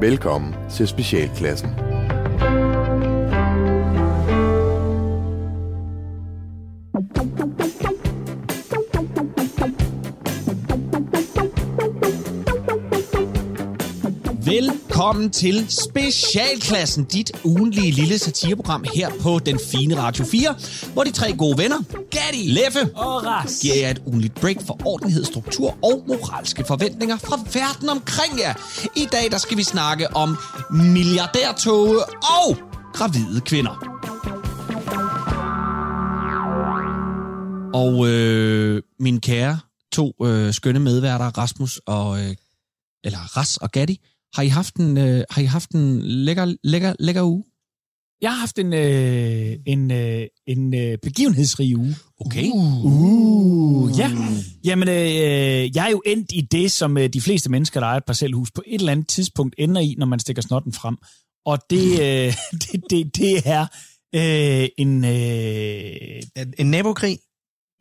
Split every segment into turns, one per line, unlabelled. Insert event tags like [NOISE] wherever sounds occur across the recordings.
Velkommen til Specialklassen.
Velkommen til Specialklassen, dit ugenlige lille satireprogram her på Den Fine Radio 4, hvor de tre gode venner, Gatti, Leffe
og Ras,
giver jer et ugenligt break for ordentlighed, struktur og moralske forventninger fra verden omkring jer. I dag der skal vi snakke om milliardærtoge og gravide kvinder. Og øh, min kære to øh, skønne medværter, Rasmus og øh, eller Ras og Gatti, har I haft en, øh, har I haft en lækker, lækker, lækker uge?
Jeg har haft en, øh, en, øh, en øh, begivenhedsrig uge.
Okay.
Uh, uh ja. Jamen, øh, jeg er jo endt i det, som øh, de fleste mennesker, der ejer et parcelhus, på et eller andet tidspunkt ender i, når man stikker snotten frem. Og det, øh, [LAUGHS] det, det, det er øh, en... Øh,
en nabokrig?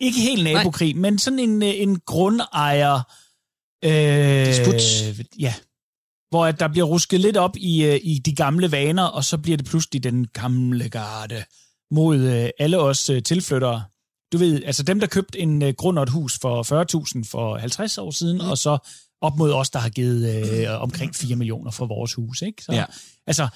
Ikke helt nabokrig, Nej. men sådan en, øh, en grundejer... Øh,
Disput.
Ja, hvor at der bliver rusket lidt op i, øh, i de gamle vaner, og så bliver det pludselig den gamle garde mod øh, alle os øh, tilflyttere. Du ved, altså dem, der købte en grund og et hus for 40.000 for 50 år siden, mm. og så op mod os, der har givet øh, omkring 4 millioner for vores hus. Ikke? Så,
ja.
Altså,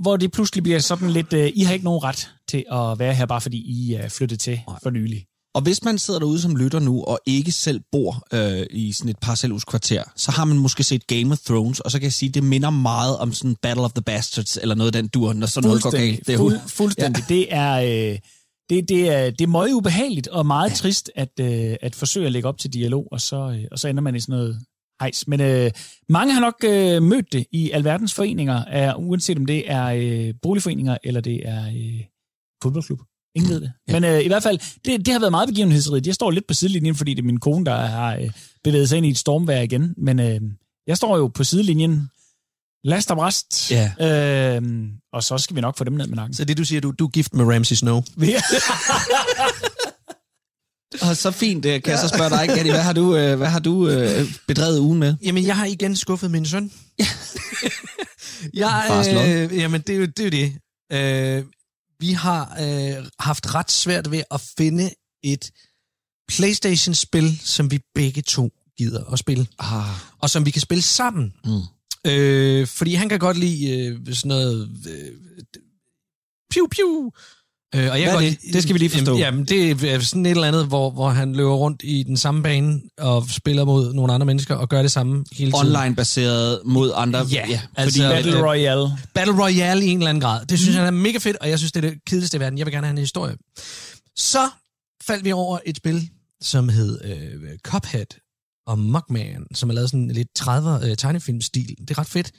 hvor det pludselig bliver sådan lidt, øh, I har ikke nogen ret til at være her, bare fordi I er flyttet til for nylig.
Og hvis man sidder derude som lytter nu, og ikke selv bor øh, i sådan et parcelhuskvarter, så har man måske set Game of Thrones, og så kan jeg sige, det minder meget om sådan Battle of the Bastards, eller noget af den dur, når sådan noget går galt.
Det er fuld, fuldstændig. Ja. Det er... Øh, det, det, er, det er meget ubehageligt og meget trist at, øh, at forsøge at lægge op til dialog, og så, øh, og så ender man i sådan noget hejs. Men øh, mange har nok øh, mødt det i alverdens foreninger, er, uanset om det er øh, boligforeninger eller det er øh, fodboldklub. Ingen ved det. Ja. Men øh, i hvert fald, det, det har været meget begivenhedsrigt. Jeg står lidt på sidelinjen, fordi det er min kone, der har øh, bevæget sig ind i et stormvær igen. Men øh, jeg står jo på sidelinjen, last og bræst,
ja.
øh, og så skal vi nok få dem ned med nakken.
Så det, du siger, du, du er gift med Ramsey Snow? [LAUGHS]
Og så fint, øh, kan jeg så spørge dig, Gatti, hvad har du, øh, hvad har du øh, bedrevet ugen med?
Jamen, jeg har igen skuffet min søn. [LAUGHS] jeg, øh, jamen, det er jo det. Er det. Øh, vi har øh, haft ret svært ved at finde et PlayStation-spil, som vi begge to gider at spille.
Ah.
Og som vi kan spille sammen.
Mm.
Øh, fordi han kan godt lide øh, sådan noget... Øh, piu, piu.
Øh, og jeg Hvad er det? det skal vi lige forstå.
Jamen, det er sådan et eller andet, hvor, hvor han løber rundt i den samme bane og spiller mod nogle andre mennesker og gør det samme hele tiden.
Online-baseret mod andre.
Ja, ja
altså, fordi Battle Royale.
Battle Royale i en eller anden grad. Det synes mm. jeg er mega fedt, og jeg synes, det er det kedeligste i verden. Jeg vil gerne have en historie. Så faldt vi over et spil, som hed øh, Cuphead og Mugman, som er lavet sådan lidt 30'er øh, tegnefilmstil. Det er ret fedt.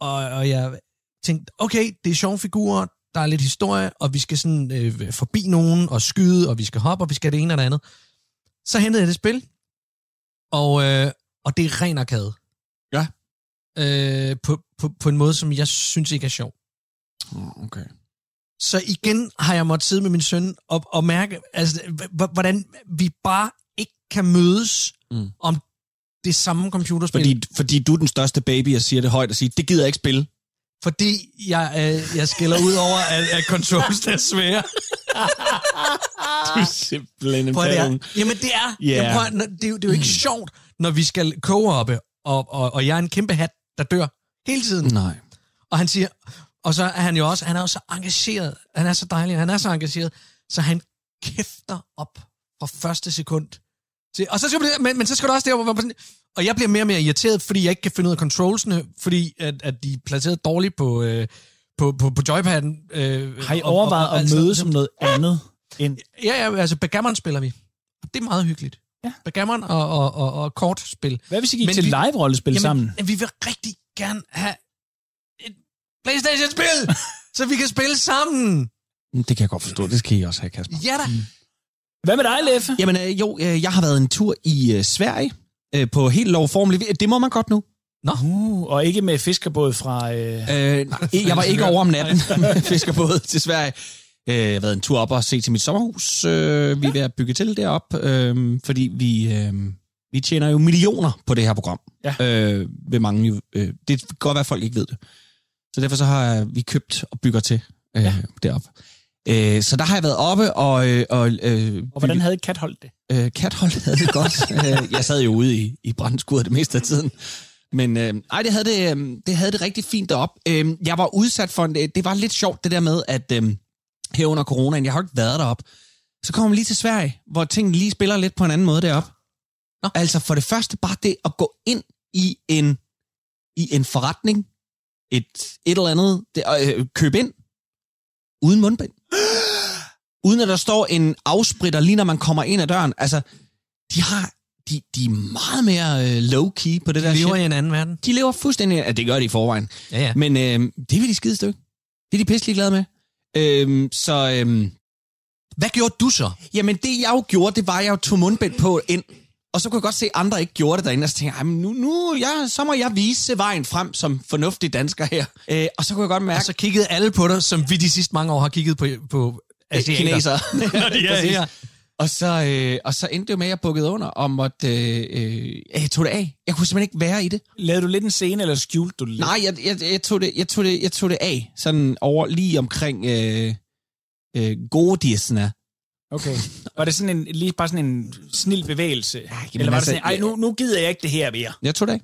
Og, og jeg tænkte, okay, det er sjove figurer, der er lidt historie, og vi skal sådan øh, forbi nogen og skyde, og vi skal hoppe, og vi skal det ene og det andet. Så hentede jeg det spil, og, øh, og det er ren arcade.
Ja.
Øh, på, på, på en måde, som jeg synes ikke er sjov.
Okay.
Så igen har jeg måttet sidde med min søn og, og mærke, altså, hvordan vi bare ikke kan mødes mm. om det samme computerspil.
Fordi, fordi du er den største baby, jeg siger det højt og siger, det gider jeg ikke spille.
Fordi jeg, øh, jeg skiller ud over, at, at controls er svære.
du er simpelthen en
det Jamen det er, yeah. jamen, prøv, det, er det er jo ikke sjovt, når vi skal koge oppe, og, og, og jeg er en kæmpe hat, der dør hele tiden.
Nej.
Og han siger, og så er han jo også, han er jo så engageret, han er så dejlig, han er så engageret, så han kæfter op fra første sekund. Til, og så skal, men, men så skal du også der, hvor, hvor, og jeg bliver mere og mere irriteret, fordi jeg ikke kan finde ud af controlsene, fordi at, at de er placeret dårligt på, øh, på, på, på joypaden. Øh,
Har I overvejet og, og, og, at møde som noget andet? End...
Ja, ja, altså backgammon spiller vi. Det er meget hyggeligt. Ja. Backgammon og, og, og, og kortspil.
Hvad hvis I gik men til live-rollespil sammen?
Men vi vil rigtig gerne have et Playstation-spil, [LAUGHS] så vi kan spille sammen.
Det kan jeg godt forstå. Det skal I også have, Kasper.
Ja da. Mm.
Hvad med dig, Leffe?
Jamen, øh, jo, øh, jeg har været en tur i øh, Sverige øh, på helt lovformelig Det må man godt nu.
Nå. Uh, og ikke med fiskerbåd fra... Øh...
Øh, [LAUGHS] jeg var ikke over om natten [LAUGHS] med fiskerbåd til Sverige. Øh, jeg har været en tur op og se til mit sommerhus. Øh, vi er ved at bygge til derop, øh, fordi vi, øh, vi tjener jo millioner på det her program.
Ja.
Øh, ved mange jo, øh, det kan godt være, at folk ikke ved det. Så derfor så har vi købt og bygger til øh, ja. deroppe. Øh, så der har jeg været oppe og... Øh, og, øh,
Og hvordan havde Kat holdt det?
Øh, Kathold havde det [LAUGHS] godt. Øh, jeg sad jo ude i, i brandskuret det meste af tiden. Men øh, ej, det havde det, øh, det havde det rigtig fint derop. Øh, jeg var udsat for en, det var lidt sjovt det der med, at øh, her under coronaen, jeg har jo ikke været derop. Så kommer man lige til Sverige, hvor tingene lige spiller lidt på en anden måde derop. Nå. Altså for det første bare det at gå ind i en, i en forretning, et, et eller andet, det, øh, købe ind, uden mundbind. Uden at der står en afspritter lige når man kommer ind ad døren. Altså, de har de, de er meget mere øh, low-key på det der
De lever
shit.
i en anden verden.
De lever fuldstændig... Ja, det gør de i forvejen.
Ja, ja.
Men øh, det vil de skide stykke. Det er de pisselig glade med. Øhm, så øhm,
Hvad gjorde du så?
jamen det jeg jo gjorde, det var, at jeg jo tog mundbind på ind. Og så kunne jeg godt se, at andre ikke gjorde det derinde. Og så tænkte jeg, "Ej, men nu, nu ja, så må jeg vise vejen frem som fornuftig dansker her. Øh, og så kunne jeg godt mærke,
Og så kiggede alle på dig, som vi de sidste mange år har kigget på, på asiater.
kineser. [LAUGHS]
Når de er her.
Og så, øh, og så endte det jo med, at jeg bukkede under og måtte... Øh, øh, jeg tog det af. Jeg kunne simpelthen ikke være i det.
Lavede du lidt en scene, eller skjulte du det lidt?
Nej, jeg, jeg, jeg, tog det, jeg, tog det, jeg tog det af. Sådan over lige omkring øh, øh, godisene.
Okay. Var det sådan en, lige bare sådan en snil bevægelse?
Jamen
eller var
altså,
det sådan, ej, nu, nu gider jeg ikke det her mere?
Jeg tog det af.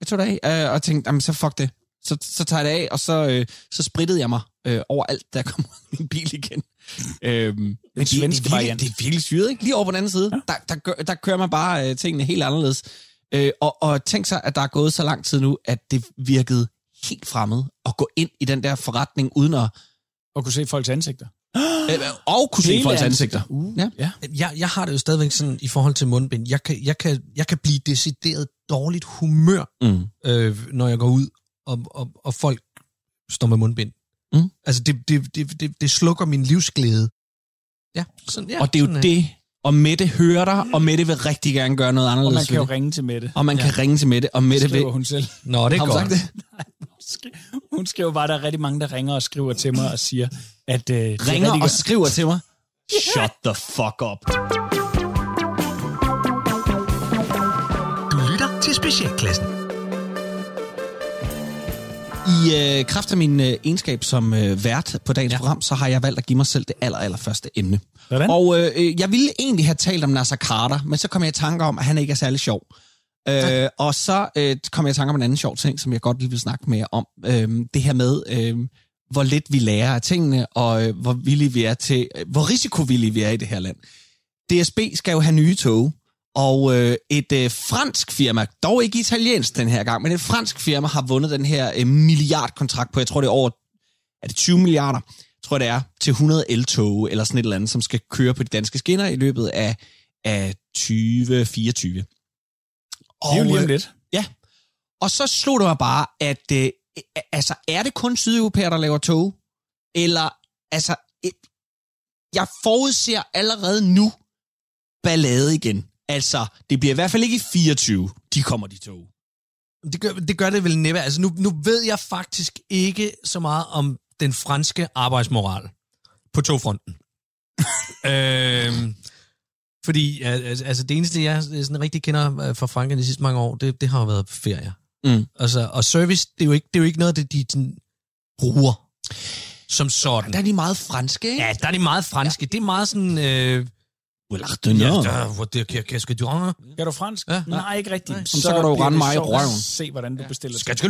Jeg tog det af, øh, og tænkte, jamen så fuck det. Så, så tager jeg det af, og så, øh, så sprittede jeg mig øh, overalt, da jeg kom ud min bil igen. Øhm, det, det, er virkelig,
variant.
det er virkelig syret, ikke? Lige over på den anden side, ja. der, der, gør, der kører man bare øh, tingene helt anderledes. Øh, og, og tænk sig, at der er gået så lang tid nu, at det virkede helt fremmed at gå ind i den der forretning, uden at...
Og kunne se folks ansigter? [GASPS]
Øh, og kunne se
Hele
folks
ansigter.
ansigter.
Uh,
Ja.
ja.
Jeg, jeg har det jo stadigvæk sådan i forhold til mundbind. Jeg kan, jeg kan, jeg kan blive decideret dårligt humør,
Mm.
øh, når jeg går ud, og, og, og folk står med mundbind.
Mm.
Altså, det, det, det, det, det slukker min livsglæde. Ja, sådan, ja
Og det er jo
sådan,
det, og Mette hører dig, og Mette vil rigtig gerne gøre noget
Og
anderledes
man kan jo ringe til Mette.
Og man kan ringe til Mette, og Mette vil...
Skriver hun selv.
Nå, det er
Har hun
godt.
sagt det? [LAUGHS]
Hun skriver bare, at der er rigtig mange, der ringer og skriver til mig og siger, at øh, er
ringer
rigtig
og skriver til mig. [LAUGHS] Shut the fuck up.
Du lytter til Specialklassen.
I øh, kraft af min øh, egenskab som øh, vært på dagens ja. program, så har jeg valgt at give mig selv det aller, aller første emne.
Hvordan?
Og øh, øh, jeg ville egentlig have talt om Nasser Carter, men så kom jeg i tanke om, at han ikke er særlig sjov. Øh, og så øh, kom jeg i tanke om en anden sjov ting, som jeg godt lige vil snakke med jer om. Øh, det her med, øh, hvor lidt vi lærer af tingene, og øh, hvor villige vi er til, øh, hvor risikovillige vi er i det her land. DSB skal jo have nye tog, og øh, et øh, fransk firma, dog ikke italiensk den her gang, men et fransk firma har vundet den her øh, milliardkontrakt på, jeg tror det er over er det 20 milliarder, tror jeg det er, til 100 eltog eller sådan et eller andet, som skal køre på de danske skinner i løbet af, af 2024.
Det er jo lige om
øh,
lidt.
Ja. Og så slog det mig bare, at øh, altså, er det kun sydeuropæer, der laver tog? Eller, altså, jeg forudser allerede nu ballade igen. Altså, det bliver i hvert fald ikke i 24, de kommer de tog.
Det gør, det gør det vel næppe. Altså, nu, nu ved jeg faktisk ikke så meget om den franske arbejdsmoral på togfronten. [LAUGHS] øhm, fordi altså, altså, det eneste, jeg sådan rigtig kender øh, fra Frankrig de sidste mange år, det, det har jo været ferie.
Mm.
Altså, og service, det er, jo ikke, det er jo ikke noget, det de sådan, bruger som sådan.
Der er de meget franske, ikke?
Ja, der er de meget franske. Ja. Det er meget sådan... Øh,
Well,
ja,
ja,
der, hvor det, kan, kan, skal du
Kan du fransk?
Ja.
Nej, ikke rigtigt.
Nej.
så kan du rende
det
mig i røven.
Se, hvordan du bestiller
Skal
det.
du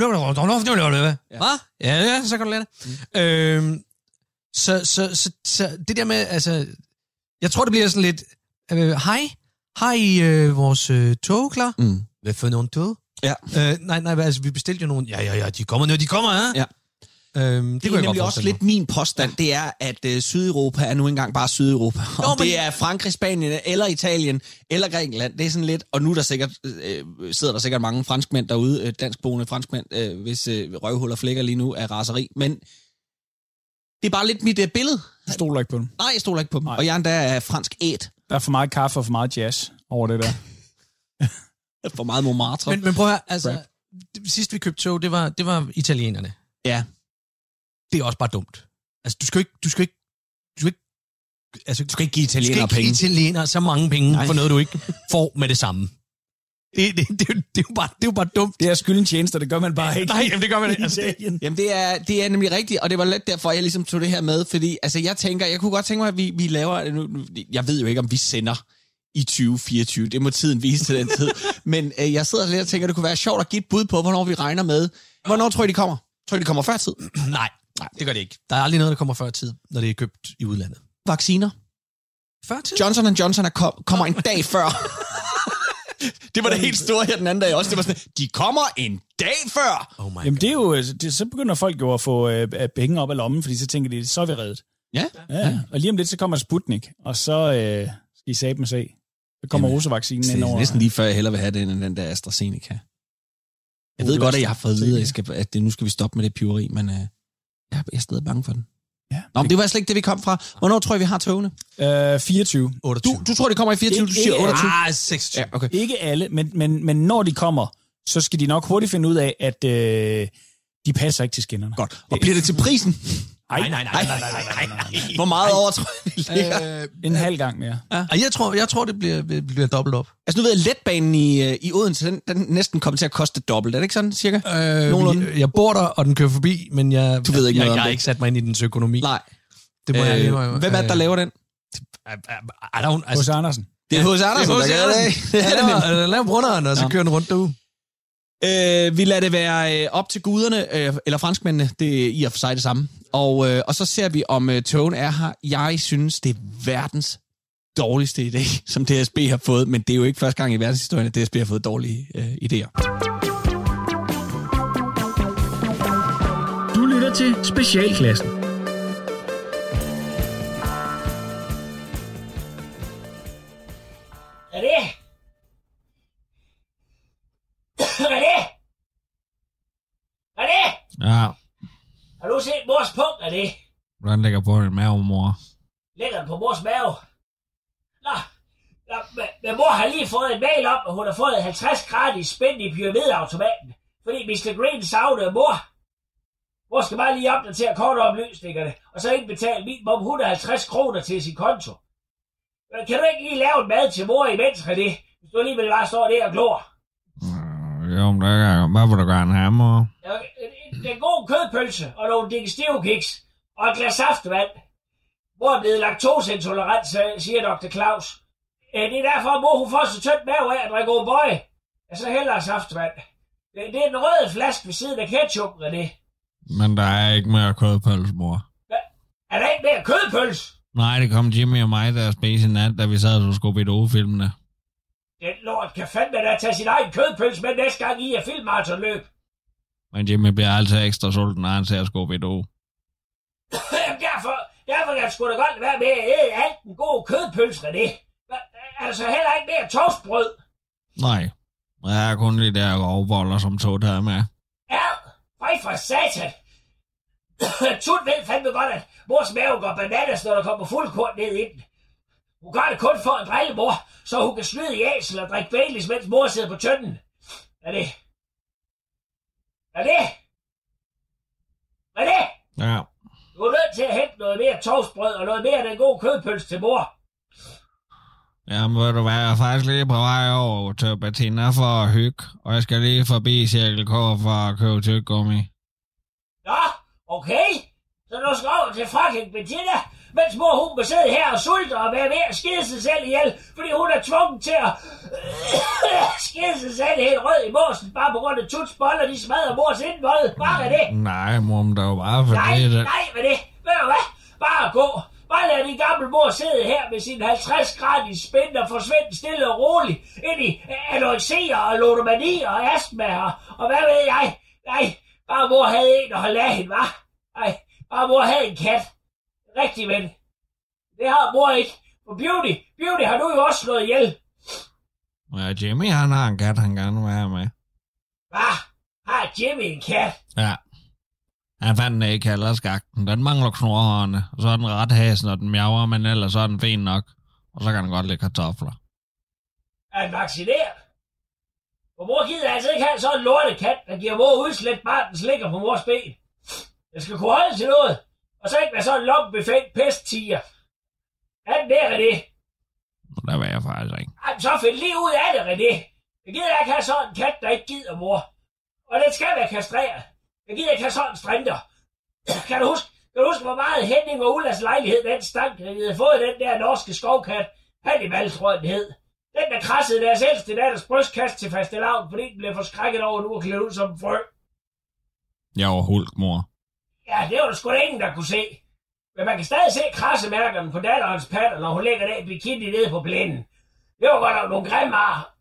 løbe? Hvad? Ja, ja, så kan du lade det. Mm. Øhm, så, så, så, så, det der med, altså, jeg tror, det bliver sådan lidt, øh, hej, har I øh, vores øh, tog klar?
Mm.
Hvad for nogle tog?
Ja.
Øh, nej, nej, altså, vi bestilte jo nogle, ja, ja, ja, de kommer nu, de kommer, ja.
Ja.
Øhm, det,
Det,
kunne
er nemlig også lidt min påstand, det er, at øh, Sydeuropa er nu engang bare Sydeuropa. Og
Nå, men-
det er Frankrig, Spanien, eller Italien, eller Grækenland. Det er sådan lidt, og nu er der sikkert, øh, sidder der sikkert mange franskmænd derude, øh, danskboende franskmænd, øh, hvis øh, røvhuller flækker lige nu af raseri. Men det er bare lidt mit øh, billede.
Du stoler ikke på dem.
Nej, jeg stoler ikke på dem.
Nej.
Og jeg er endda er fransk æt.
Der er for meget kaffe og for meget jazz over det der. [LAUGHS]
For meget Montmartre.
Men, men prøv at høre, altså, sidst vi købte tog, det var, det var italienerne.
ja,
Det er også bare dumt. Altså, du skal ikke, du skal ikke, du skal ikke, altså,
du skal ikke give
du skal
italienere
ikke give
penge.
italienere så mange penge
Nej.
For noget, du ikke får med det samme. Det, det, det, det, er jo bare, det er jo bare dumt.
Det er skylden tjenester, det gør man bare ikke.
Nej, jamen, det gør man ikke.
I
Altså, det-.
Jamen, det er, det er nemlig rigtigt, og det var lidt derfor, jeg ligesom tog det her med, fordi altså, jeg tænker, jeg kunne godt tænke mig, at vi, vi laver, nu- jeg ved jo ikke, om vi sender i 2024, det må tiden vise til den tid, [LAUGHS] men øh, jeg sidder lidt og tænker, det kunne være sjovt at give et bud på, hvornår vi regner med. Hvornår tror I, de kommer? Tror I, de kommer før tid?
Nej, nej, det gør det ikke. Der er aldrig noget, der kommer før tid, når det er købt i udlandet.
Vacciner?
Før tid?
Johnson Johnson er kom, kommer en dag før. [LAUGHS] det var det helt store her den anden dag også. Det var sådan, de kommer en dag før.
Oh my
Jamen det er jo, øh, det, så begynder folk jo at få øh, penge op af lommen, fordi så tænker de, så er vi reddet.
Ja.
Ja, og lige om lidt, så kommer Sputnik, og så øh, skal I sabe med se. Så kommer russevaccinen
Det
ind
er
over.
næsten lige før, jeg hellere vil have det, end den der AstraZeneca. Jeg ved godt, at jeg har fået at vide, at, skal, at det, nu skal vi stoppe med det piveri, men øh, jeg, jeg er stadig bange for den.
Ja.
Nå, men det var slet ikke det, vi kom fra. Hvornår tror jeg, vi har togene?
Øh, 24.
28.
Du, du tror, det kommer i 24, du
Ikke-
siger
ikke-
28?
Ah, 26.
Ja, okay.
Ikke alle, men, men, men når de kommer, så skal de nok hurtigt finde ud af, at øh, de passer ikke til skinnerne.
Godt. Og bliver det til prisen?
Nej,
nej, nej, nej, nej, nej, nej, nej.
Hvor meget over tror jeg, vi ligger?
Øh,
En halv gang mere.
og jeg tror, jeg tror det bliver, bliver dobbelt op.
Altså nu ved jeg, letbanen i, øh, i Odense, den, den næsten kommer til at koste dobbelt. Er det ikke sådan, cirka?
Øh,
Nogenlunde.
jeg, jeg bor der, og den kører forbi, men jeg,
Du ved ikke
jeg,
noget om
jeg, har ikke sat mig ind i dens økonomi.
Nej.
Det må jeg lige
Øh, hvem er det, der
Øh,
laver den?
I, I don't,
Hos
altså,
Andersen.
Det er H.C. Andersen, der gør det. [LAUGHS] Er
Han laver- brunderen, og så
Ja.
kører den rundt derude.
Øh, vi lader det være øh, op til guderne, øh, eller franskmændene, det er i og for sig det samme. Og, øh, og så ser vi, om øh, togen er her. Jeg synes, det er verdens dårligste idé, [LAUGHS] som DSB har fået, men det er jo ikke første gang i verdenshistorien, at DSB har fået dårlige øh, idéer.
Du lytter til Specialklassen.
Er det? [COUGHS] Er det? Er det?
Ja,
Har du set mors punkt af det?
hvordan ligger på din mave, mor?
Ligger den på mors mave? Nå, Nå men, men mor har lige fået en mail om, at hun har fået 50 gratis spænd i pyramideautomaten, fordi Mr. Green savnede mor. Mor skal bare lige opdatere kortoplysningerne, og så indbetale minimum 150 kroner til sin konto. Men Kan du ikke lige lave en mad til mor imens, det? Hvis du alligevel bare står der og glor.
Øh, Jo, men det kan Hvad vil du gerne have, mor?
Ja, en- En god kødpølse og nogle digestive kiks og et glas saftevand. Mor er blevet laktoseintolerant, så- siger Dr. Claus. Øh, Det er derfor, at mor hun får så tyndt mave af at drikke O'boy. Altså hellere saftevand. Det det er den røde flaske ved siden af ketchup, René.
Men der er ikke mere kødpølse, mor.
Er der ikke mere kødpølse?
Nej, det kom Jimmy og mig, der spiste i nat, da vi sad og så Scooby-Doo-filmene.
Den lort kan fandme da tage sin egen kødpølse med næste gang I er filmmaratonløb.
Men Jimmy bliver altid ekstra sulten, når han ser Scooby-Doo.
Derfor, derfor kan jeg sgu da godt være med at æde alt den gode kødpølse. Hva- Altså heller ikke mere toastbrød.
Nej, jeg er kun de der rovboller, som tog der med.
Ja, fej for satan. [COUGHS] Tut ved fandme godt, at mors mave går bananas, når der kommer fuldkorn ned i den. Hun gør det kun for at drille mor, så hun kan snyde i Asel og drikke Baileys, mens mor sidder på tønden. Er det? Er det? Er det?
Ja,
Du er nødt til at hente noget mere toastbrød og noget mere af den gode kødpølse til mor.
Jamen, ved du hvad, jeg er faktisk lige på vej over til Bettina for at hygge, og jeg skal lige forbi Cirkel K for at købe tyggegummi.
Nå, okay. Så du skal over til fucking Bettina, mens mor hun må sidde her og sulte og være ved at skide sig selv ihjel, fordi hun er tvunget til at [COUGHS] skide sig selv helt rød i måsen, bare på grund af tuts boller, de smadrer mors indvold. Bare med det.
Nej, mor, men det er jo bare fordi,
Nej,
det...
nej med det. Ved du hvad? Bare gå. Bare lad din gamle mor sidde her med sin 50 grader spænd og forsvinde stille og roligt ind i anoreksier og lodomani og astma og, og hvad ved jeg. Nej, bare mor havde en at holde af hende, var. Nej, bare mor havde en kat. Rigtig ven. Det har mor ikke. For Beauty, Beauty har du jo også slået ihjel.
Ja, Jimmy, han har en kat, han gerne vil have med.
Hvad? Har Jimmy en kat?
Ja. Han fandt den ikke i kælderskakten. Den mangler knorhårene, og så er den ret hæsen, og den miaver, men ellers så er den fin nok. Og så kan den godt lide kartofler.
Er han vaccineret? For mor gider altså ikke have sådan en lortekat, der giver mor udslæt bare den slikker på mors ben. Jeg skal kunne holde til noget. Og så ikke være sådan en lommebefængt pesttiger. Er den der, René?
Og der var jeg faktisk ikke.
Ej, så find lige ud af det, René. Jeg gider ikke have sådan en kat, der ikke gider, mor. Og den skal være kastreret. Jeg gider ikke have sådan en strinter. [CLEARS THROAT] Kan du huske, kan du huske, hvor meget Henning og Ullas lejlighed, den stank, da vi havde fået den der norske skovkat? Hannibal, tror jeg, den hed. Den, der krassede deres ældste datters brystkast til fastelavn, fordi den blev forskrækket over nu og klædt ud som en frø.
Jeg var hulk, mor.
Ja, det var der sgu da ingen, der kunne se. Men man kan stadig se krassemærkerne på datterens patter, når hun lægger det bikini nede på blinden. Det var godt nok nogle grimme ar.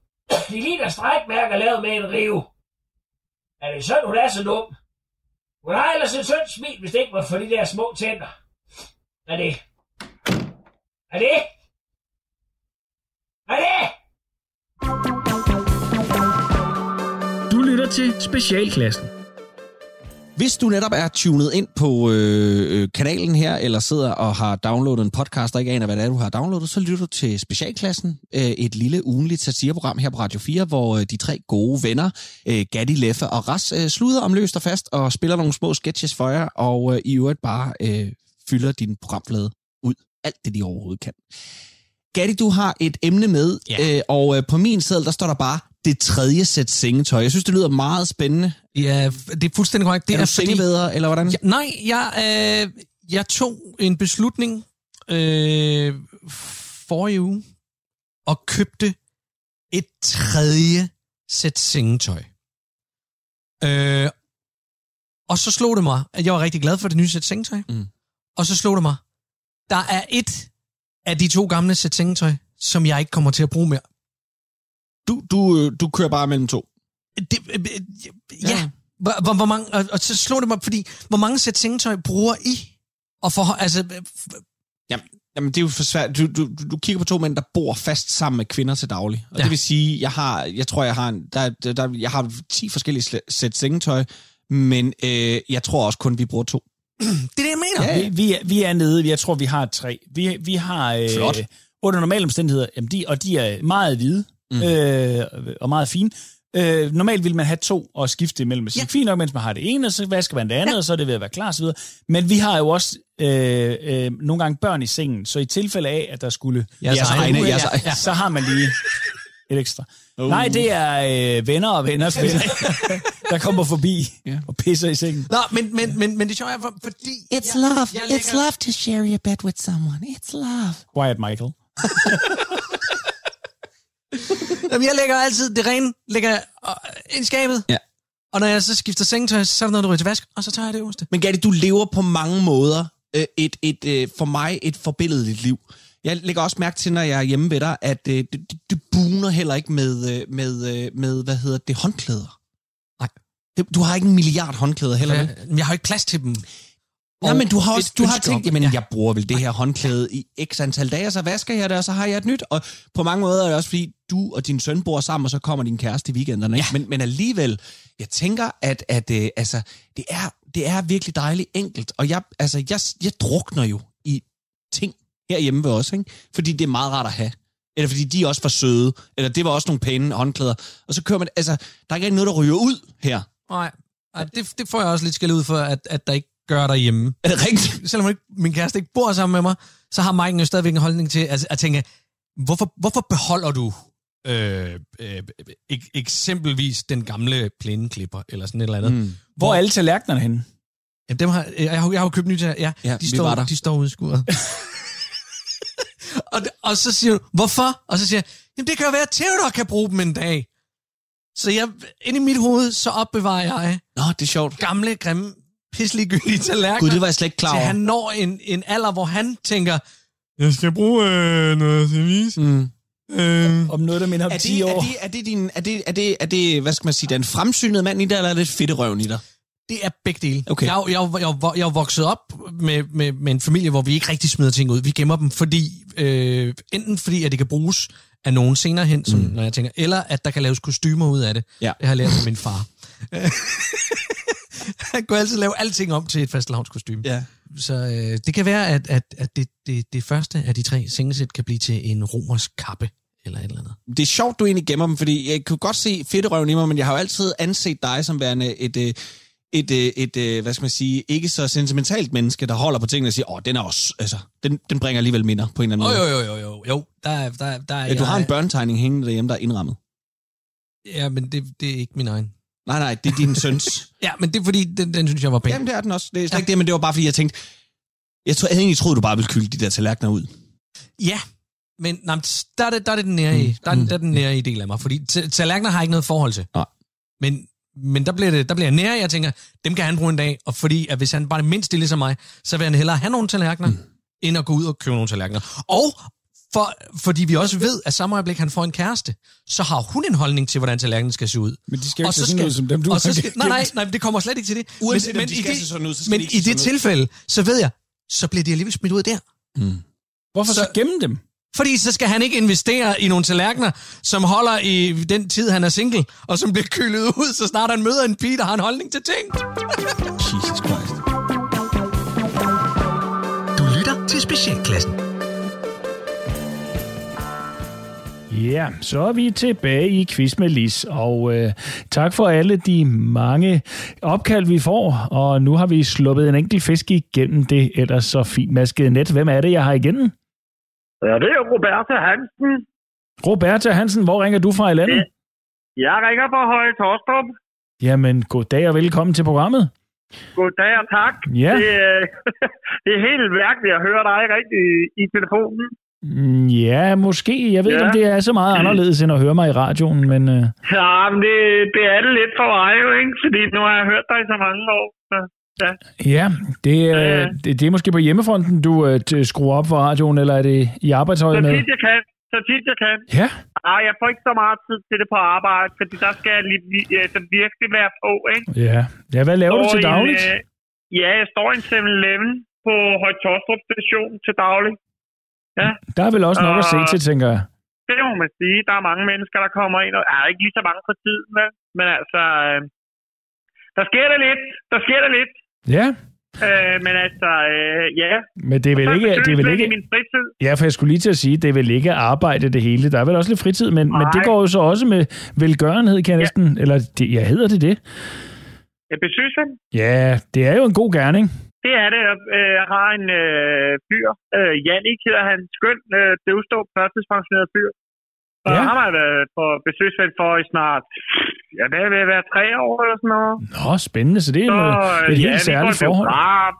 De ligner strækmærker lavet med en rive. Er det sådan, hun er så dum? Hun har ellers et sødt smil, hvis det ikke var for de der små tænder. Er det? Er det? Er det?
Du lytter til Specialklassen.
Hvis du netop er tunet ind på øh, øh, kanalen her, eller sidder og har downloadet en podcast, og ikke aner, hvad det er, du har downloadet, så lytter du til Specialklassen, øh, et lille ugenligt satireprogram her på Radio 4, hvor øh, de tre gode venner, øh, Gatti, Leffe og Ras, øh, sluder om løst og fast og spiller nogle små sketches for jer, og øh, i øvrigt bare øh, fylder din programflade ud. Alt det, de overhovedet kan. Gatti, du har et emne med,
Ja.
øh, og øh, på min seddel, der står der bare det tredje sæt sengetøj. Jeg synes, det lyder meget spændende.
Ja, det er fuldstændig korrekt. Det
er, er du sengebedre, eller hvordan?
Ja, nej, jeg, øh, jeg tog en beslutning øh, for i uge og købte et tredje sæt sengetøj. Øh, og så slog det mig, at jeg var rigtig glad for det nye sæt sengetøj.
Mm.
Og så slog det mig, der er et af de to gamle sæt sengetøj, som jeg ikke kommer til at bruge mere.
Du, du, øh, du kører bare mellem to.
Det, øh, øh, ja, hvor, hvor, hvor mange, og, og så slog det mig, fordi hvor mange sæt sengetøj bruger I? Og for, altså,
Jamen, jamen, det er jo for svært. Du, du, du kigger på to mænd, der bor fast sammen med kvinder til daglig. Og ja.
Ja.
det vil sige, jeg har, jeg tror, jeg har, en, der, der, jeg har 10 forskellige sæt sengetøj, men øh, jeg tror også kun, vi bruger to.
det er det, jeg mener.
Ja,
Ja.
Vi, vi, er, vi er nede, jeg tror, vi har tre. Vi, vi har... Øh,
Flot.
Under normale omstændigheder, jamen de, og de er meget hvide mm. øh, og meget fine. Øh, normalt vil man have to og skifte imellem. Så ja. Fint nok, mens man har det ene, og så vasker man det andet, ja. og så er det ved at være klar osv. Men vi har jo også øh, øh, nogle gange børn i sengen, så i tilfælde af, at der skulle...
Jeres
Jeres
egne,
egne,
ja.
Så har man lige et ekstra. Uh. Nej, det er øh, venner og venners venner, [LAUGHS] der kommer forbi
Ja.
og pisser i sengen.
Nå, men, men, men, men det sjove er, for, fordi...
It's
jeg-
love.
jeg
It's
lægger-
love to share your bed with someone. It's love.
Quiet, Michael. [LAUGHS] [LAUGHS]
Jamen, jeg lægger altid det rene lægger øh, ind i skabet.
Ja.
Og når jeg så skifter sengetøj, så er der noget, der ryger til vask, og så tager jeg det øverste.
Men Gatti, du lever på mange måder øh, et, et, øh, for mig et forbilledeligt liv. Jeg lægger også mærke til, når jeg er hjemme ved dig, at øh, det, det, buner heller ikke med, øh, med, øh, med, hvad hedder det, håndklæder.
Nej.
Det, du har ikke en milliard håndklæder heller?
Jeg, jeg har ikke plads til dem.
Nej,
Og
men du har også du har tænkt, jamen
ja.
jeg bruger vel det her håndklæde i x antal dage, og så vasker jeg det, og så har jeg et nyt. Og på mange måder er det også fordi, du og din søn bor sammen, og så kommer din kæreste i weekenderne. Ja. Men, men alligevel, jeg tænker, at, at øh, altså, det, er, det er virkelig dejligt enkelt. Og jeg, altså, jeg, jeg drukner jo i ting herhjemme ved os, ikke? fordi det er meget rart at have. Eller fordi de er også for søde, eller det var også nogle pæne håndklæder. Og så kører man, altså, der er ikke noget, der ryger ud her.
Nej, Ej, det, det får jeg også lidt skæld ud for, at, at der ikke gør derhjemme.
Er det rigtigt?
Selvom ikke, min kæreste ikke bor sammen med mig, så har Mike jo stadigvæk en holdning til at, at tænke, hvorfor, hvorfor beholder du øh, øh, ek, eksempelvis den gamle plæneklipper, eller sådan et eller andet. Mm.
Hvor er alle tallerkenerne henne?
Jamen, dem har, jeg, har, jeg har jo købt nye til, ja,
Ja,
de, står, de står ude i skuret. [LAUGHS] og, og så siger du, hvorfor? Og så siger jeg, jamen det kan jo være, at Theodor kan bruge dem en dag. Så jeg, inde i mit hoved, så opbevarer jeg
Nå, det er sjovt.
gamle, grimme, pisseligegyldige tallerkener.
Gud, det var jeg slet ikke klar
til
over.
han når en, en alder, hvor han tænker, jeg skal bruge øh, noget service.
Mm.
Øh.
Om noget, der minder om
Er
10
det,
år.
er, det, er, det din, er, det, er, det, er det, hvad skal man sige, den fremsynede mand i dig, eller er det fedterøven i dig?
Det er begge dele.
Okay.
Jeg, jeg, jeg, jeg er vokset op med, med, med en familie, hvor vi ikke rigtig smider ting ud. Vi gemmer dem, fordi øh, enten fordi, at det kan bruges af nogen senere hen, som, mm. når jeg tænker, eller at der kan laves kostymer ud af det.
Ja.
Det har jeg lært af min far. [LAUGHS] Han kunne altid lave alting om til et fastelavnskostyme.
Ja.
Så øh, det kan være, at, at, at det, det, det første af de tre sengesæt kan blive til en romersk kappe, eller et eller andet.
Det er sjovt, du egentlig gemmer dem, fordi jeg kunne godt se fedterøven i mig, men jeg har jo altid anset dig som værende et, øh, et, et, et, et hvad skal man sige, ikke så sentimentalt menneske, der holder på tingene og siger, åh, den er også, altså, den, den bringer alligevel minder på en eller anden måde.
jo, jo, jo, jo. jo. Der, er- der, er- der er
Ja, du har en børnetegning hængende derhjemme, der er indrammet.
Ja, men det, det er ikke min egen.
Nej, nej, det er din søns. [LAUGHS]
Ja, men det er fordi, den, den synes jeg var pæn.
Jamen, det er den også. Det er slet ikke det, men det var bare fordi, jeg tænkte, jeg, tror, jeg havde egentlig troet, du bare ville kylde de der tallerkener ud.
Ja, men nej, der, er det, der er det den nære i. Der er, der er den nære i del af mig, fordi ta- tallerkener har ikke noget forhold til.
Nej.
Men, men der bliver, det, der bliver jeg nære, jeg tænker, dem kan han bruge en dag, og fordi at hvis han bare er mindst stille som mig, så vil han hellere have nogle tallerkener, mm. end at gå ud og købe nogle tallerkener. Og for, fordi vi også ved, at samme øjeblik han får en kæreste, så har hun en holdning til, hvordan tallerkenen skal se ud.
Men de skal jo
Og
ikke
så
se sådan ud, som dem, du
og så skal, nej, nej, nej, det kommer slet ikke til det.
Uanset om
men,
de
i
skal
det,
se sådan ud, så skal
men
de ikke
i det tilfælde, så ved jeg, så bliver de alligevel smidt ud der.
Hvorfor så,
Så-
så gemme dem?
Fordi så skal han ikke investere i nogle tallerkener, som holder i den tid, han er single, og som bliver kølet ud, så snart han møder en pige, der har en holdning til ting.
Jesus Christ.
Du lytter til Specialklassen.
Ja, så er vi tilbage i Quiz med Lis, og øh, tak for alle de mange opkald, vi får. Og nu har vi sluppet en enkelt fisk igennem det ellers så fint maskede net. Hvem er det, jeg har igen?
Ja, det er Roberta Hansen.
Roberta Hansen, hvor ringer du fra i landet?
Jeg ringer fra Høje Torstrup.
Jamen, goddag og velkommen til programmet.
Goddag og tak.
Ja.
Det, øh, [LAUGHS] det er helt mærkeligt at høre dig rigtig i, i telefonen.
Mm, Ja, måske. Jeg ved ikke,
Ja.
om det er så meget anderledes, end at høre mig i radioen, men øh,
Ja, men det, det er det lidt for mig jo, ikke? Fordi nu har jeg hørt dig i så mange år. Så, ja.
ja, det,
Ja.
øh, det, det er måske på hjemmefronten, du øh, skruer op for radioen, eller er det i
Så
arbejdshøjde med?
tit jeg kan. Så tit jeg kan.
Ja,
Ah, jeg får ikke så meget tid til det på arbejde, fordi der skal jeg lige, altså, virkelig være på, ikke?
ja. ja hvad laver du
Står
til
i en,
dagligt?
øh, ja, jeg står i en 7-Eleven på Høje Torstrup station til daglig.
Der er vel også nok at se
og-
til, tænker jeg.
Det må man sige. Der er mange mennesker, der kommer ind, og er ikke lige så mange for tiden, vel? Men altså, øh, der sker der lidt. Der sker der lidt.
Ja,
Øh, men altså, øh, ja.
men det er vel ikke... Det er vel ikke
i min fritid.
ja, for jeg skulle lige til at sige, det er vel ikke arbejde det hele. Der er vel også lidt fritid, men, men det
Nej.
går jo så også med velgørenhed, kan jeg næsten... Eller, det, ja, hedder det det?
Jeg besøgsven.
Ja, det er jo en god gerning.
Det er det. Øh, Jeg har en øh, fyr. Øh, Jannik hedder han. Skøn, øh, døvstå, førtidspensioneret fyr. Og
Ja.
ja. ham har været på besøgsven for i snart... Ja, det at være tre år eller sådan noget.
Nå, spændende. Så det er
Så,
noget,
øh,
et
ja,
helt særligt forhold.
biograf.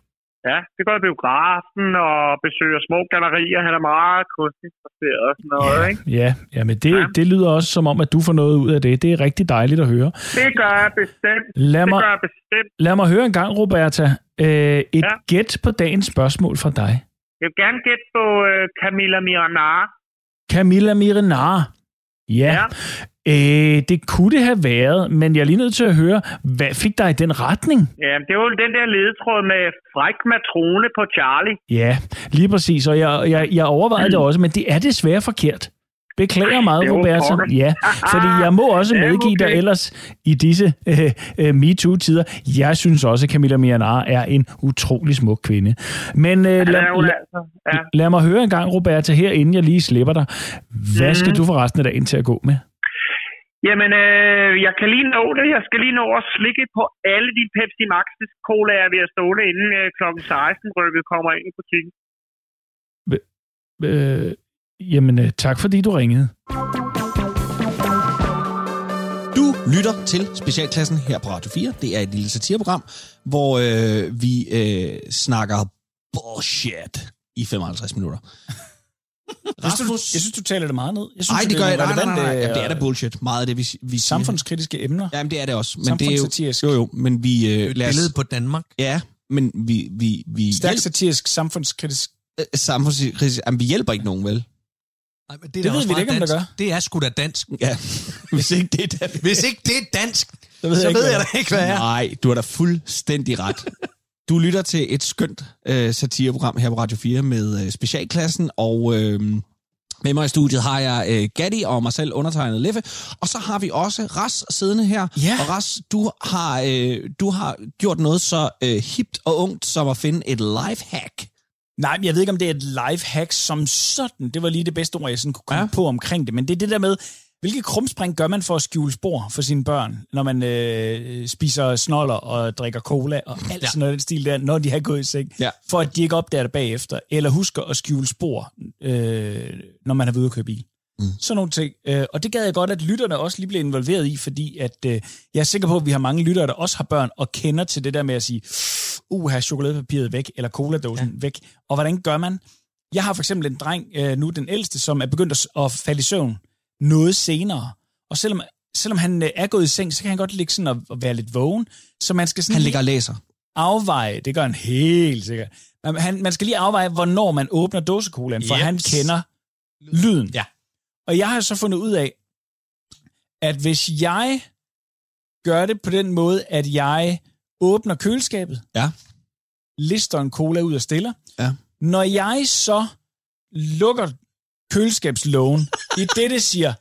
Ja, det går i biografen og besøger små gallerier. Han er meget kunstinteresseret og sådan noget, ikke?
Ja, ja men det,
Ja.
det lyder også som om, at du får noget ud af det. Det er rigtig dejligt at høre.
Det gør jeg bestemt.
Lad
Det
mig,
gør jeg bestemt.
lad mig høre en gang, Roberta. Øh, et
Ja.
gæt på dagens spørgsmål fra dig.
Jeg vil gerne gætte på øh, Camilla Miranar.
Camilla Mirenar. Ja.
Ja.
Øh, det kunne det have været, men jeg er lige nødt til at høre, hvad fik dig i den retning?
Ja, det var jo den der ledetråd med fræk matrone på Charlie.
Ja, lige præcis, og jeg, jeg, jeg overvejede [CLEARS THROAT] det også, men det er desværre forkert. Beklager meget,
det var
Roberta.
pokker.
Ja, fordi jeg må også
Ja,
medgive dig ellers i disse øh, øh, MeToo-tider. Jeg synes også, at Camilla Mianar er en utrolig smuk kvinde. Men øh,
Ja,
lad, lad,
altså. Ja.
lad mig høre en gang, Roberta, her inden jeg lige slipper dig. Hvad skal
Mhm.
du for resten af dagen til at gå med?
Jamen, øh, jeg kan lige nå det. Jeg skal lige nå at slikke på alle de Pepsi Max colaer, vi har stående inden øh, kl. 16 rykket kommer ind i butikken.
Øh, jamen, øh, tak fordi du ringede.
Du lytter til Specialklassen her på Radio 4. Det er et lille satireprogram, hvor øh, vi øh, snakker bullshit i 55 minutter. [LAUGHS] Rasmus...
Jeg synes, du taler det meget ned. Jeg synes,
Nej, det gør jeg. Nej, nej, nej, Jamen, det er da bullshit. Meget af det, vi, vi siger.
Samfundskritiske emner.
Jamen, det er det også. Men det er jo, jo, jo, men vi... Øh,
Et
lad os-
billede på Danmark.
Ja, men vi... vi, vi
Stærkt satirisk, samfundskritisk.
øh, samfundskritisk, jamen, vi hjælper ikke nogen, vel?
Nej, men
Det
da
ved
også
vi ikke, om der
dansk. Det er sgu da dansk.
Ja, [LAUGHS] hvis ikke det er
Hvis ikke det er dansk,
Så ved
så
ikke,
ved jeg
det
da ikke, hvad jeg er.
Nej, du har da fuldstændig ret. Du lytter til et skønt øh, satireprogram her på Radio 4 med øh, Specialklassen, og øh, med mig i studiet har jeg øh, Gatti og mig selv undertegnet Leffe, og så har vi også Ras siddende her.
Ja.
Og Ras, du har, øh, du har gjort noget så øh, hipt og ungt som at finde et lifehack.
Nej, men jeg ved ikke, om det er et life hack som sådan. Det var lige det bedste ord, jeg sådan kunne komme ja. På omkring det. Men det er det der med, hvilke krumspring gør man for at skjule spor for sine børn, når man øh, spiser snoller og drikker cola og alt ja. sådan noget den stil der, når de har gået i seng,
Ja.
for at de ikke opdager det bagefter, eller husker at skjule spor, øh, når man har været ude at køre bil. Mm. Sådan nogle ting. Øh, og det gad jeg godt, at lytterne også lige blev involveret i, fordi at, øh, jeg er sikker på, at vi har mange lyttere, der også har børn og kender til det der med at sige, uh, her chokoladepapiret væk, eller coladåsen ja. væk. Og hvordan gør man? Jeg har for eksempel en dreng, øh, nu den ældste, som er begyndt at, at falde i søvn noget senere. Og selvom, selvom han øh, er gået i seng, så kan han godt ligge sådan og, og være lidt vågen. Så man skal sådan
Han ligger og læser.
afveje, det gør han helt sikkert. Man, han, man skal lige afveje, hvornår man åbner dåsekolaen, for
Jeps.
han kender lyden.
Ja.
Og jeg har så fundet ud af, at hvis jeg gør det på den måde, at jeg åbner køleskabet,
Ja.
lister en cola ud og stiller,
Ja.
når jeg så lukker køleskabslågen, i [LAUGHS] det, det siger,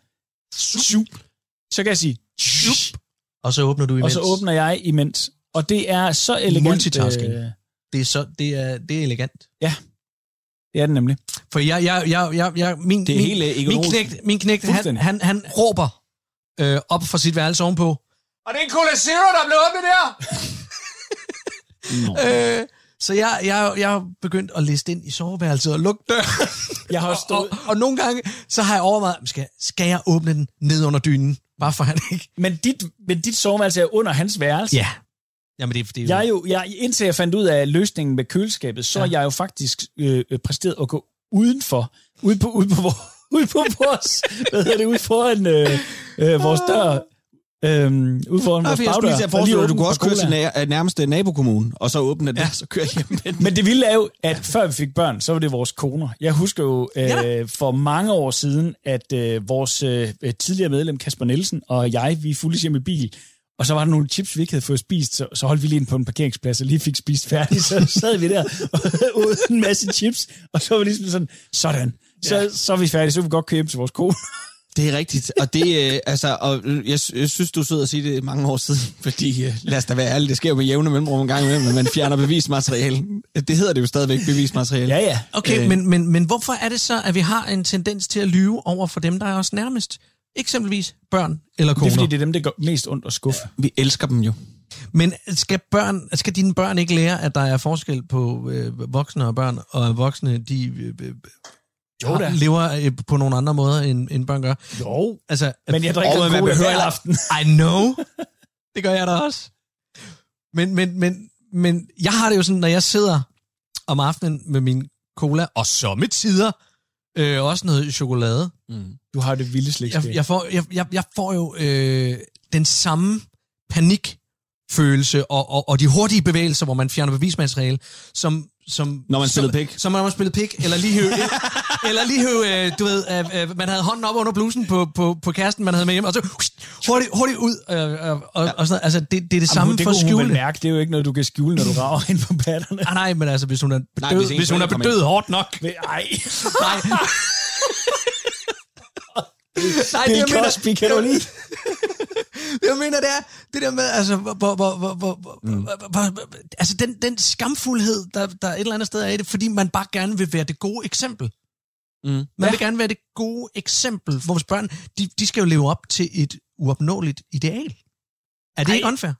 "Sup", så kan jeg sige, "Sup",
Og så åbner du imens.
og så åbner jeg imens. Og det er så elegant.
Multitasking.
øh,
Det er, så, det er, det er elegant.
Det er det nemlig.
For jeg, jeg, jeg, jeg, jeg min,
Det er
min,
helt, øh,
min knægt, min knægt han, han, han råber øh, op fra sit værelse ovenpå. Og det er en Cola Zero, der blev åbnet der! [LAUGHS] øh, så jeg, jeg, jeg har begyndt at liste ind i soveværelset og lukke døren.
Jeg har også
og,
stået...
og, og nogle gange, så har jeg overvejet, skal, skal jeg åbne den ned under dynen? Bare for han ikke...
Men dit, men dit soveværelse er under hans værelse.
Ja. Jamen det, er- det er
Jeg er jo, jeg, indtil jeg fandt ud af løsningen med køleskabet, så ja. Er jeg jo faktisk øh, øh, præsteret at gå udenfor, ude på, ude på, [LAUGHS] ude på vores, hvad hedder det, ude foran øh, øh, vores dør, øh, ude foran vores
for jeg skulle
bagdør.
lige at du kunne også køre til nær, øh, nærmeste nabokommune, og så åbne det, ja. så kører jeg hjem den.
Men det vilde er jo, at før vi fik børn, så var det vores koner. Jeg husker jo øh, ja. for mange år siden, at øh, vores øh, tidligere medlem Kasper Nielsen og jeg, vi fulgte hjem i bil, og så var der nogle chips, vi ikke havde fået spist, så, så holdt vi lige ind på en parkeringsplads og lige fik spist færdigt. Så sad vi der [LAUGHS] åd en masse chips, og så var vi ligesom sådan, sådan, så, ja. så er vi færdige, så vil vi godt køre hjem til vores kone.
Det er rigtigt, og det, øh, [LAUGHS] altså, og øh, jeg, jeg synes, du er sød at sige det mange år siden, [LAUGHS] fordi, øh, lad os da være ærlig, det sker jo med jævne mellemrum en gang imellem, at man fjerner bevismateriale. Det hedder det jo stadigvæk bevismateriale.
Ja, ja.
Okay,
Øh.
men, men, men hvorfor er det så, at vi har en tendens til at lyve over for dem, der er os nærmest? Eksempelvis børn eller
Det
koner.
er fordi, det er dem, der går mest ondt og skuffe.
Vi elsker dem jo.
Men skal, børn, skal dine børn ikke lære, at der er forskel på øh, voksne og børn, og at voksne de øh, øh,
Jo da.
lever øh, på nogle andre måder, end, end børn gør?
Jo,
Altså,
men jeg drikker
man
cola hver aften.
I know. det gør jeg da også. Men, men, men, men jeg har det jo sådan, når jeg sidder om aftenen med min cola, og sommetider øh, også noget chokolade,
Du har det vilde slik.
jeg, jeg, får, jeg, jeg, jeg får jo øh, den samme panikfølelse og, og, og de hurtige bevægelser, hvor man fjerner bevismateriale, som... som
Når man spillede
som,
pik.
Som når man spillede pik, eller lige høv, [LAUGHS] eller lige høv, øh, du ved, øh, øh, man havde hånden op under blusen på, på, på kæresten, man havde med hjem, og så hurtigt, hurtigt ud, øh, øh, og, og sådan noget. Altså, det, det er det samme
Jamen, det
for at
kunne hun mærke. Det er jo ikke noget, du kan skjule, når du rager ind på patterne.
Ah, nej, men altså, hvis hun er bedøvet,
Nej,
nej,
hvis
hvis, hun er bedøvet hårdt nok.
Ej, [LAUGHS]
Nej. [LAUGHS] Nej, det, jeg mener,
Cosby, kan du lide? [LAUGHS]
Det jeg mener, det er det der med, altså, hvor, hvor, hvor, hvor, hvor, mm. hvor, hvor, altså den, den skamfuldhed, der, der et eller andet sted er i det, fordi man bare gerne vil være det gode eksempel.
Mm.
Man ja. vil gerne være det gode eksempel. Vores børn, de, de skal jo leve op til et uopnåeligt ideal. Er det
Ej.
ikke unfair?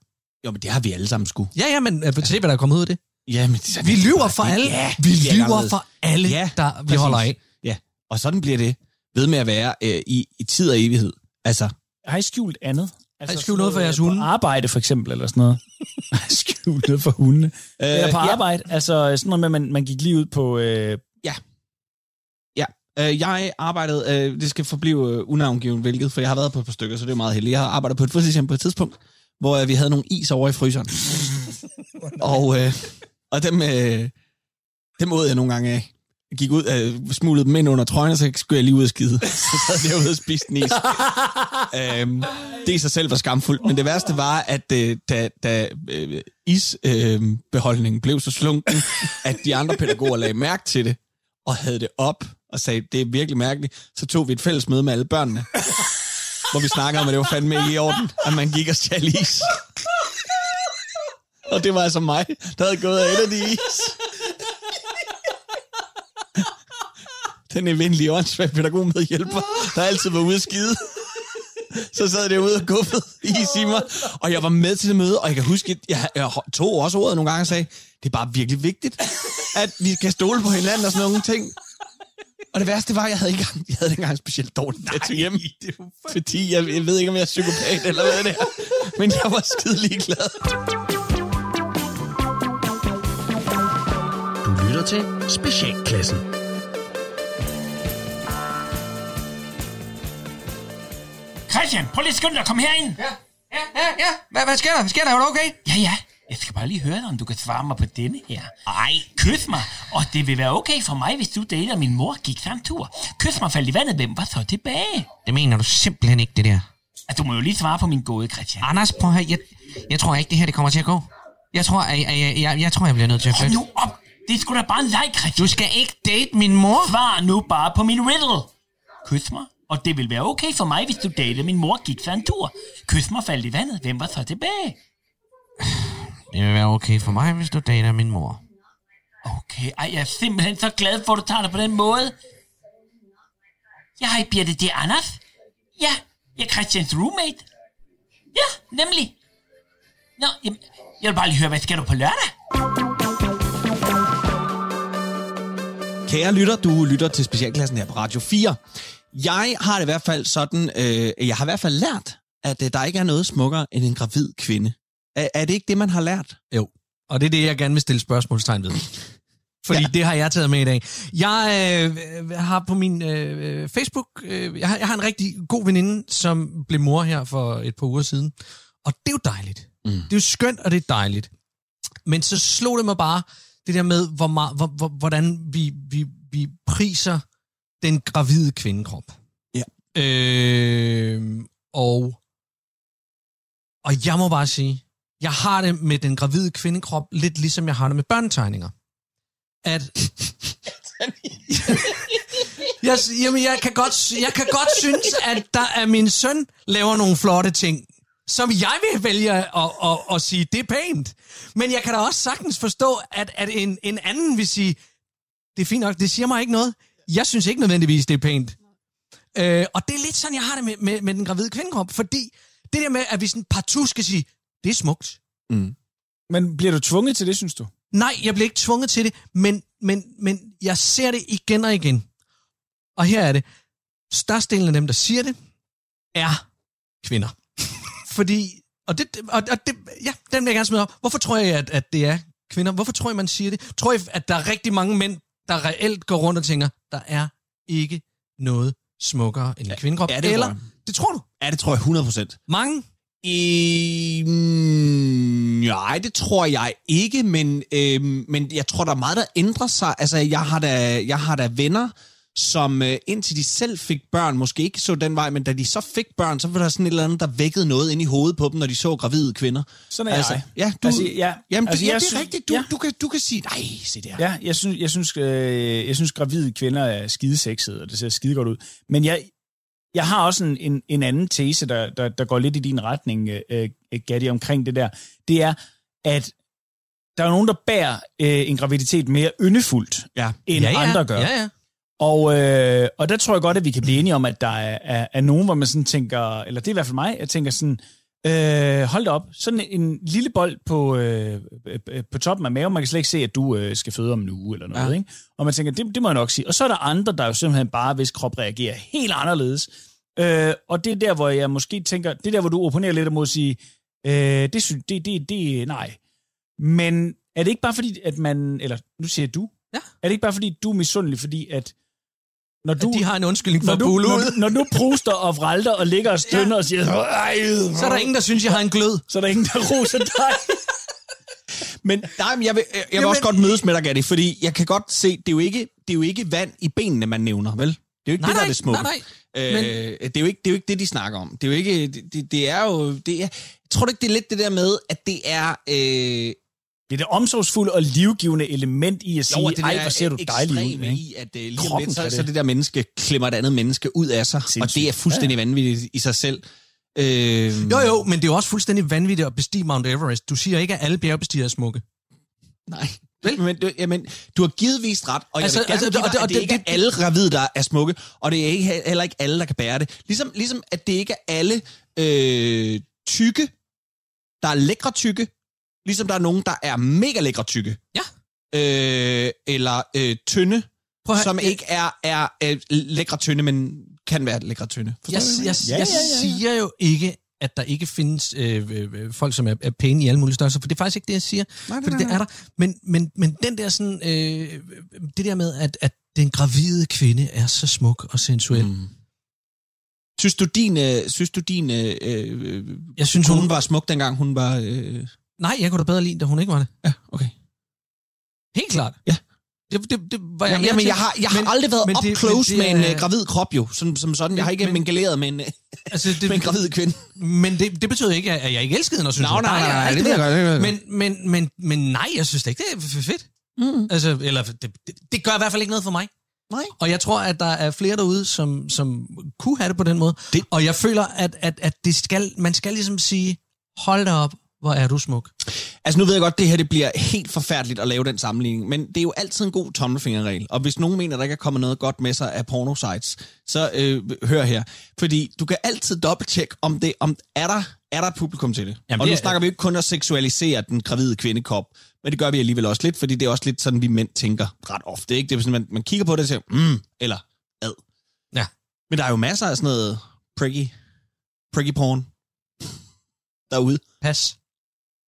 Jo, men det har vi alle sammen sgu.
Ja, ja, men uh, se, hvad der er kommet ud af det.
Ja, men det,
Vi lyver for alle.
Ja,
vi
er
lyver for alle,
Ja,
der vi
præcis.
holder af.
Ja, og sådan bliver det ved med at være øh, i, i tid og evighed. Altså,
Har I skjult andet? Altså, sådan
noget for jeres
på
hunde?
arbejde, for eksempel, eller sådan noget. [LAUGHS] Skjult noget for hunde?
øh,
Eller på
ja,
arbejde. Altså sådan noget med, at man, man gik lige ud på... Øh,
Øh, jeg arbejdede, øh, det skal forblive øh, unavngivet, hvilket, for jeg har været på et par stykker, så det er meget heldigt. Jeg har arbejdet på et fritidshjem på et tidspunkt, hvor øh, vi havde nogle is over i fryseren. [LAUGHS] og, øh, og dem, øh, dem åd jeg nogle gange af. Gik ud, øh, smuglede dem ind under trøjen, og så skulle jeg lige ud og skide. [LAUGHS] Så sad jeg derude og spiste is. [LAUGHS] øhm, det i sig selv var skamfuldt, men det værste var, at øh, da, da øh, isbeholdningen øh, blev så slunken, at de andre pædagoger lagde mærke til det, og havde det op, og sagde, det er virkelig mærkeligt, så tog vi et fælles møde med alle børnene, hvor vi snakkede om, at det var fandme ikke i orden, at man gik og stjal is. Og det var altså mig, der havde gået af et af de is. Den evindelige åndssvage pædagog med hjælper, der altid var ude at skide. Så sad jeg ude og guffede i mig, og jeg var med til det møde, og jeg kan huske, at jeg, jeg tog også ordet nogle gange og sagde, det er bare virkelig vigtigt, at vi kan stole på hinanden og sådan nogle ting. Og det værste var, at jeg havde ikke engang, jeg havde ikke engang specielt dårligt dato hjemme. Fordi jeg, jeg, ved ikke, om jeg er psykopat eller hvad det er. Men jeg var skide ligeglad.
Du lytter til Specialklassen.
Christian, prøv lige at skynde dig at komme herind.
Ja, ja, ja, ja. Hvad, hvad sker der? Hvad sker der? Er du okay?
Ja, ja. Jeg skal bare lige høre dig, om du kan svare mig på denne her. Ej, kys mig. Og det vil være okay for mig, hvis du dater min mor gik en tur. Kys mig faldt i vandet, hvem var så tilbage?
Det mener du simpelthen ikke, det der.
Altså, du må jo lige svare på min gåde, Christian.
Anders, prøv at høre. Jeg, jeg tror ikke, det her det kommer til at gå. Jeg tror, jeg, jeg, jeg, jeg, jeg, tror, jeg bliver nødt til at
Hold
flytte.
nu op. Det er sgu da bare en leg, Christian.
Du skal ikke date min mor.
Svar nu bare på min riddle. Kys mig. Og det vil være okay for mig, hvis du datede min mor gik sig en tur. Kys mig faldt i vandet. Hvem var så tilbage?
Det vil være okay for mig, hvis du dater min mor.
Okay, ej, jeg er simpelthen så glad for, at du tager det på den måde. Jeg har Birte, det er Anders. Ja, jeg er Christians roommate. Ja, nemlig. Nå, jamen, jeg vil bare lige høre, hvad skal du på lørdag?
Kære lytter, du lytter til specialklassen her på Radio 4. Jeg har det i hvert fald sådan, øh, jeg har i hvert fald lært, at øh, der ikke er noget smukkere end en gravid kvinde. Er, er det ikke det, man har lært?
Jo, og det er det, jeg gerne vil stille spørgsmålstegn ved. Fordi ja. det har jeg taget med i dag. Jeg øh, har på min øh, Facebook, øh, jeg, har, jeg har en rigtig god veninde, som blev mor her for et par uger siden. Og det er jo dejligt. Mm. Det er jo skønt, og det er dejligt. Men så slog det mig bare, det der med, hvor meget, hvor, hvor, hvordan vi, vi, vi priser den gravide kvindekrop.
Ja.
Øh, og, og jeg må bare sige, jeg har det med den gravide kvindekrop lidt ligesom jeg har det med børnetegninger. At... [LAUGHS] jeg, jamen, jeg kan, godt, jeg kan godt synes, at der er min søn laver nogle flotte ting, som jeg vil vælge at, at, at, at sige, det er pænt. Men jeg kan da også sagtens forstå, at, at en, en anden vil sige, det er fint nok, det siger mig ikke noget. Jeg synes ikke nødvendigvis, det er pænt. Øh, og det er lidt sådan, jeg har det med, med, med den gravide kvindekrop, fordi det der med, at vi sådan partout skal sige, det er smukt.
Mm.
Men bliver du tvunget til det, synes du?
Nej, jeg bliver ikke tvunget til det, men, men, men jeg ser det igen og igen. Og her er det. Størstedelen af dem, der siger det, er kvinder. [LAUGHS] Fordi, og det, og, og det, ja, den vil jeg gerne smide op. Hvorfor tror jeg, at, at det er kvinder? Hvorfor tror jeg, man siger det? Tror jeg, at der er rigtig mange mænd, der reelt går rundt og tænker, der er ikke noget smukkere end en kvindekrop?
ja, det tror
Eller,
jeg.
det tror du?
Ja, det tror jeg 100 procent.
Mange?
I, mm, nej, det tror jeg ikke, men, øh, men jeg tror, der er meget, der ændrer sig. Altså, jeg har da, jeg har da venner, som øh, indtil de selv fik børn, måske ikke så den vej, men da de så fik børn, så var der sådan et eller andet, der vækkede noget ind i hovedet på dem, når de så gravide kvinder.
Sådan er
altså,
jeg.
Ja, du,
Altså, ja,
ja, jamen,
altså,
altså, ja, det er
synes-
rigtigt. Du,
ja.
ja. du, kan, du kan sige, nej, se der.
Ja, jeg synes, jeg synes, øh, jeg synes gravide kvinder er skidesexede, og det ser skide godt ud. Men jeg, jeg har også en, en, en anden tese, der, der, der går lidt i din retning, øh, øh, Gatti, omkring det der. Det er, at der er nogen, der bærer øh, en graviditet mere yndefuldt,
Ja.
end
ja, ja.
andre gør.
Ja, ja.
Og, øh, og der tror jeg godt, at vi kan blive enige om, at der er, er, er nogen, hvor man sådan tænker, eller det er i hvert fald mig, jeg tænker sådan, øh, hold da op, sådan en lille bold på, øh, øh, på toppen af maven, man kan slet ikke se, at du øh, skal føde om en uge eller noget, ja. Ikke? Og man tænker, det, det må jeg nok sige. Og så er der andre, der jo simpelthen bare, hvis krop reagerer helt anderledes. Øh, og det er der, hvor jeg måske tænker, det er der, hvor du opponerer lidt mod at sige, øh, det, synes, det, det, det, nej. Men er det ikke bare fordi, at man, eller nu siger du,
Ja.
er det ikke bare fordi, du er misundelig, fordi at når
Du,
du,
de har en undskyldning for
når
at bule
når,
ud.
du- når du pruster og vralter og ligger og stønner ja. og siger, Ej,
Så er der ingen, der synes, jeg har en glød.
så er der ingen, der roser dig. [LAUGHS]
Men, nej, men jeg vil, jeg, jeg vil
Jamen-
også godt mødes med dig, Gatti, fordi jeg kan godt se, det er jo ikke, det er jo ikke vand i benene, man nævner, vel? Det er jo ikke
Nej,
det, der
nej,
er det smukke.
nej,
Øh,
Men-
det, er jo ikke, det er jo ikke det, de snakker om. Det er jo ikke, det, det, det er jo, det er, jeg tror du ikke, det er lidt det der med, at det er, øh,
Det er det omsorgsfulde og livgivende element i at sige,
jo, det
ej, hvor ser du dejlig ud. Ikke?
i, at øh, lige om lidt, så, så
det.
der menneske klemmer et andet menneske ud af sig, og
Sindssygt.
det er fuldstændig ja, vanvittigt i sig selv. Øh,
Jo, jo, men det er jo også fuldstændig vanvittigt at bestige Mount Everest. Du siger ikke, at alle bjergbestigere er smukke.
Nej. Vel? Men, du, jamen, du har givetvis ret, og jeg
Altså,
vil gerne
altså,
give
og
dig,
det- og
at det,
det-
ikke
det-
alle gravide, der er smukke, og det er ikke, heller ikke alle, der kan bære det. Ligesom, ligesom at det ikke er alle øh, tykke, der er lækre tykke, ligesom der er nogen, der er mega lækre tykke.
Ja.
Øh, eller øh, tynde,
Prøv
som
jeg-
ikke er, er øh, lækre tynde, men kan være lækre tynde.
Jeg,
Forstår
jeg,
du,
jeg,
hvad
jeg siger jo ikke, at der ikke findes øh, øh, øh, folk, som er, er pæne i alle mulige størrelser, for det er faktisk ikke det, jeg siger.
Nej, nej, nej,
det er der. Men, men, men den der sådan, øh, det der med, at, at den gravide kvinde er så smuk og sensuel. Mm.
Synes du, din, øh, synes du, din øh, øh,
Jeg synes,
kone
hun
var smuk, dengang hun var... Øh...
Nej, jeg kunne da bedre lide, da hun ikke var det.
Ja, okay.
Helt klart.
Ja.
Det, det, det var jeg
Jamen, jeg har, jeg har
Men-
aldrig været
men
up
det-
close
men det
med en øh, gravid krop jo, som, som sådan. Jeg har ikke
Men-
mingeleret med en, øh,
Altså, det,
med en gravid kvinde.
Men det, det betyder ikke, at jeg ikke elskede hende og synes, var
nej, nej, nej,
alt
det det ved jeg
men, men, men, men nej, jeg synes da ikke, det er fedt.
Mm.
Altså, eller det, det, det gør i hvert fald ikke noget for mig.
Nej.
Og jeg tror, at der er flere derude, som, som kunne have det på den måde.
Det-
Og jeg føler, at, at, at det skal, man skal ligesom sige, hold da op, hvor er du smuk.
Altså nu ved jeg godt, det her det bliver helt forfærdeligt at lave den sammenligning, men det er jo altid en god tommelfingerregel. Og hvis nogen mener, der ikke er kommet noget godt med sig af pornosites, så øh, hør her. Fordi du kan altid dobbelttjekke, om det om er der er der et publikum til det.
Jamen,
og nu
det er-
snakker vi jo ikke kun at seksualisere den gravide kvindekop, men det gør vi alligevel også lidt, fordi det er også lidt sådan, vi mænd tænker ret ofte. Ikke? Det er sådan, man, man kigger på det og siger, mm, eller ad.
Ja.
Men der er jo masser af sådan noget priggy, priggy porn [LAUGHS] derude.
Pas.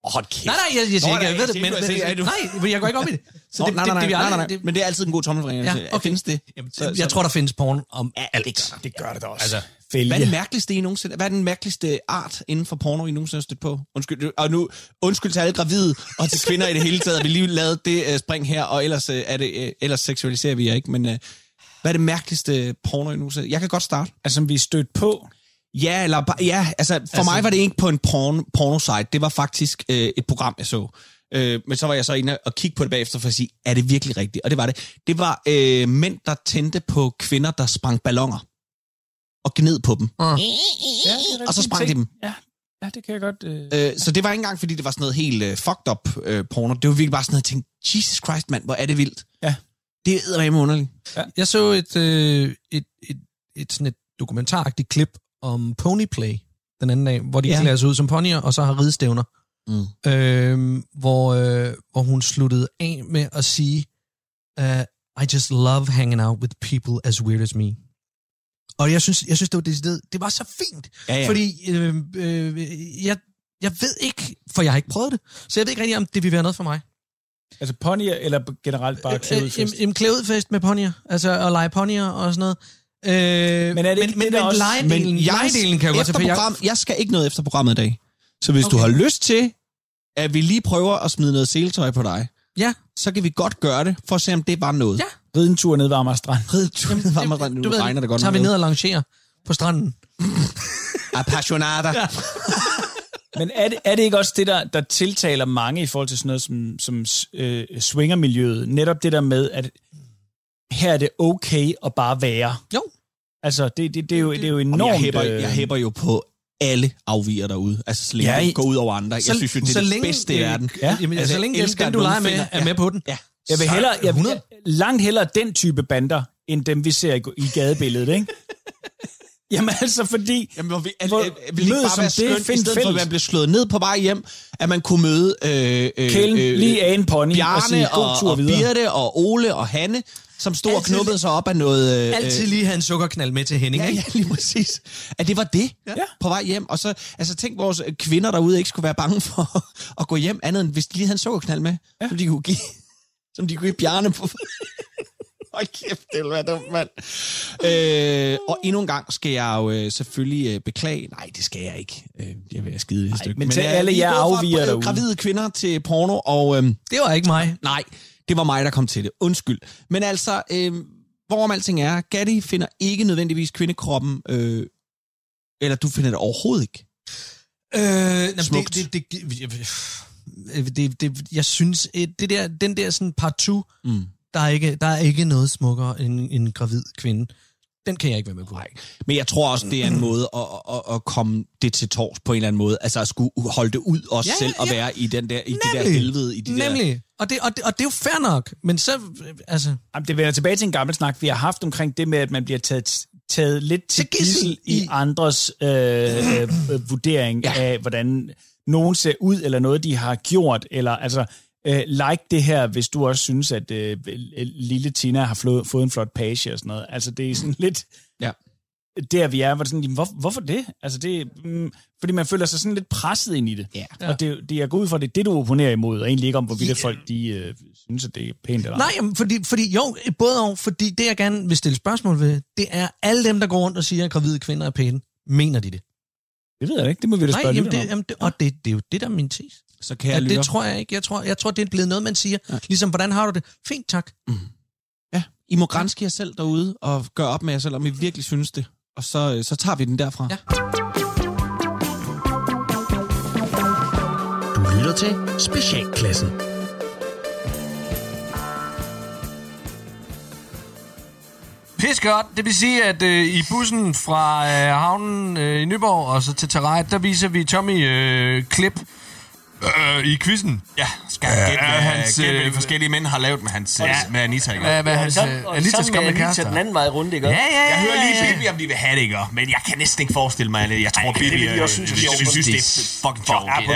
Hold kæft.
Nej, nej, jeg, jeg siger
Nå,
ikke, jeg
nej,
ved det,
jeg
men, men,
jeg
nej, men jeg går ikke op i det. Så
Nå,
det,
nej,
det,
nej,
det, vi
nej, nej, nej,
det,
men det er altid en god tommelfinger.
Ja,
Ja,
okay.
Findes det?
Jamen,
Så-
jeg
så-
tror, der findes porn om alt.
Det gør det da også.
Altså,
Hvad er det
Fælge.
mærkeligste, I nogensinde... Hvad er den mærkeligste art inden for porno, I nogensinde har stødt på? Undskyld, og nu, undskyld til alle gravide og til kvinder i det hele taget, at vi lige lavede det uh, spring her, og ellers, uh, er det, uh, ellers seksualiserer vi jer ikke, men uh, hvad er det mærkeligste porno, I nogensinde... Jeg kan godt starte.
Altså, som vi er stødt på.
Ja, eller ja, altså for altså, mig var det ikke på en porn, porno-site. Det var faktisk øh, et program, jeg så. Øh, men så var jeg så inde og kigge på det bagefter for at sige, er det virkelig rigtigt? Og det var det. Det var øh, mænd, der tændte på kvinder, der sprang ballonger. Og gned på dem.
Ja,
Og så sprang de dem.
Ja, ja det kan jeg godt... Øh...
Øh, så det var ikke engang, fordi det var sådan noget helt øh, fucked up øh, porno. Det var virkelig bare sådan noget, jeg tænkte, Jesus Christ, mand, hvor er det vildt.
Ja.
Det er eddermame underligt.
Jeg så et, øh, et, et, et, sådan et dokumentaragtigt klip om ponyplay den anden dag, hvor de
Ja.
klæder sig ud som ponyer, og så har ridestævner.
Mm.
Øh, hvor, øh, hvor hun sluttede af med at sige, uh, I just love hanging out with people as weird as me. Og jeg synes, jeg synes det, var det, det var så fint,
Ja, ja.
fordi øh, øh, jeg, jeg ved ikke, for jeg har ikke prøvet det, så jeg ved ikke rigtig, om det vil være noget for mig.
Altså ponyer, eller generelt bare klædefest?
Øh, en klædefest med ponyer, altså at lege ponyer og sådan noget. Øh,
Men er det ikke
men,
det, der
men,
også-
legedelen,
Men jeg,
legedelen kan jeg godt tage, for jeg,
program, jeg skal ikke noget efter programmet i dag. Så hvis okay. du har lyst til, at vi lige prøver at smide noget seletøj på dig,
Ja.
så kan vi godt gøre det, for at se, om det var noget.
Ja.
Ride en tur ned ved Amager Strand.
Rid tur, nu
du ved,
regner det godt.
tager vi ned og lancerer på stranden. [LAUGHS]
Appassionata. Ja. [LAUGHS]
Men er det, er det ikke også det, der, der tiltaler mange i forhold til sådan noget som, som øh, swingermiljøet? Netop det der med, at her er det okay at bare være.
Jo.
Altså, det, det, det, er, jo, det er jo
Jamen,
enormt...
jeg, hæpper,
øh,
jeg hæpper jo på alle afviger derude. Altså, så længe
Ja, i-
det går ud over andre. Jeg synes jo, det er
så
det
længe,
bedste i
øh,
verden.
Ja.
Jamen,
Altså,
så længe den, den du leger med,
finder-
er med på den.
Ja.
Jeg vil
Så-
hellere, jeg,
100.
jeg, langt hellere den type bander, end dem, vi ser i, i gadebilledet, ikke? [LAUGHS] Jamen altså, fordi...
Jamen, hvor vi, al,
Hvor-
al, vil ikke bare
som
være
det,
skønt, i
find
stedet for at
fælles.
man bliver slået ned på vej hjem, at man kunne møde øh, øh,
Kælen, lige af en pony og sige
Bjarne
god
og,
tur
og
videre.
Birte og Ole og Hanne, som stod og
Altid-
knuppede sig op af noget... Øh,
Altid lige have en sukkerknald med til Henning,
Ja,
ikke?
ja, lige præcis. At det var det ja. på vej hjem. Og så, altså tænk, vores kvinder derude ikke skulle være bange for [LAUGHS] at gå hjem, andet end hvis de lige havde en sukkerknald med, ja. som de kunne give, som de kunne give Bjarne på. [LAUGHS] Hold kæft, det være dumt, mand. Øh, og endnu en gang skal jeg jo øh, selvfølgelig øh, beklage. Nej, det skal jeg ikke. Øh, jeg vil skide et stykke.
men til
øh,
alle
er
jer afviger
øh,
derude.
Gravide kvinder til porno, og... Øh,
Det var ikke mig.
Nej, det var mig, der kom til det. Undskyld. Men altså, øh, hvorom alting er, Gatti finder ikke nødvendigvis kvindekroppen, øh, eller du finder det overhovedet ikke.
Øh,
Smukt.
det, det, det, det, det, jeg synes, eh, det der, den der sådan partout,
Mm.
der er ikke, der er ikke noget smukkere end en gravid kvinde. Den kan jeg ikke være med på.
Nej. Men jeg tror også, det er en [CLEARS THROAT] måde at, at, at komme det til tors på en eller anden måde. Altså at skulle holde det ud også
Ja,
selv og
ja.
være i, den der, i det der
Nemlig.
helvede. I de der,
Nemlig. Og det, og, det, og det er jo fair nok. Men så, altså...
Jamen, det vender tilbage til en gammel snak, vi har haft omkring det med, at man bliver taget, taget lidt til gissel i,
i-
andres øh, øh, [CLEARS THROAT] vurdering
Ja.
ja. af, hvordan nogen ser ud, eller noget, de har gjort, eller altså, Øh, like det her, hvis du også synes, at øh, lille Tina har flå, fået en flot page og sådan noget. Altså, det er sådan [LAUGHS] lidt...
Ja.
Der vi er, hvor det sådan, jamen, hvor, hvorfor det? Altså, det mm, fordi man føler sig sådan lidt presset ind i det.
Ja.
Og det, det er gået ud fra, det er det, du opponerer imod, og egentlig ikke om, hvorvidt yeah. folk de, øh, synes, at det er pænt eller ej.
Nej, jamen, fordi, fordi jo, både og, fordi det, jeg gerne vil stille spørgsmål ved, det er alle dem, der går rundt og siger, at gravide kvinder er pæne. Mener de det?
Det ved jeg ikke, det må vi da
Nej,
spørge
jamen,
lytterne
det,
om.
jamen, det, og det, det er jo det, der er min tes.
Så kan
Ja,
jeg
det tror jeg ikke. Jeg tror, jeg tror, det er blevet noget, man siger. Ja. Ligesom, hvordan har du det? Fint, tak.
Ja, I må grænske jer selv derude og gøre op med jer selv, om I virkelig synes det. Og så, øh, så tager vi den derfra.
Ja.
Du lytter til Specialklassen.
Pis godt. Det vil sige, at øh, i bussen fra øh, havnen øh, i Nyborg og så til Terrejt, der viser vi Tommy øh, klip øh, i quizzen.
Ja, skal han gætte,
Øh,
hvad,
hans,
gætte, hvad
øh,
de forskellige mænd har lavet med, hans, ja. med Anita, ikke?
Hvad, hvad
Ja,
hans, øh,
og
Anitas
med
gamle
Anita
kæreste.
den anden vej rundt, ikke?
Ja, ja, ja.
Jeg hører lige
ja, ja.
Bibi, om de vil have det, ikke? Men jeg kan næsten ikke forestille mig, at jeg tror,
det
Bibi
vil de
øh,
også synes
vil synes, det er fucking sjovt.
Ja, på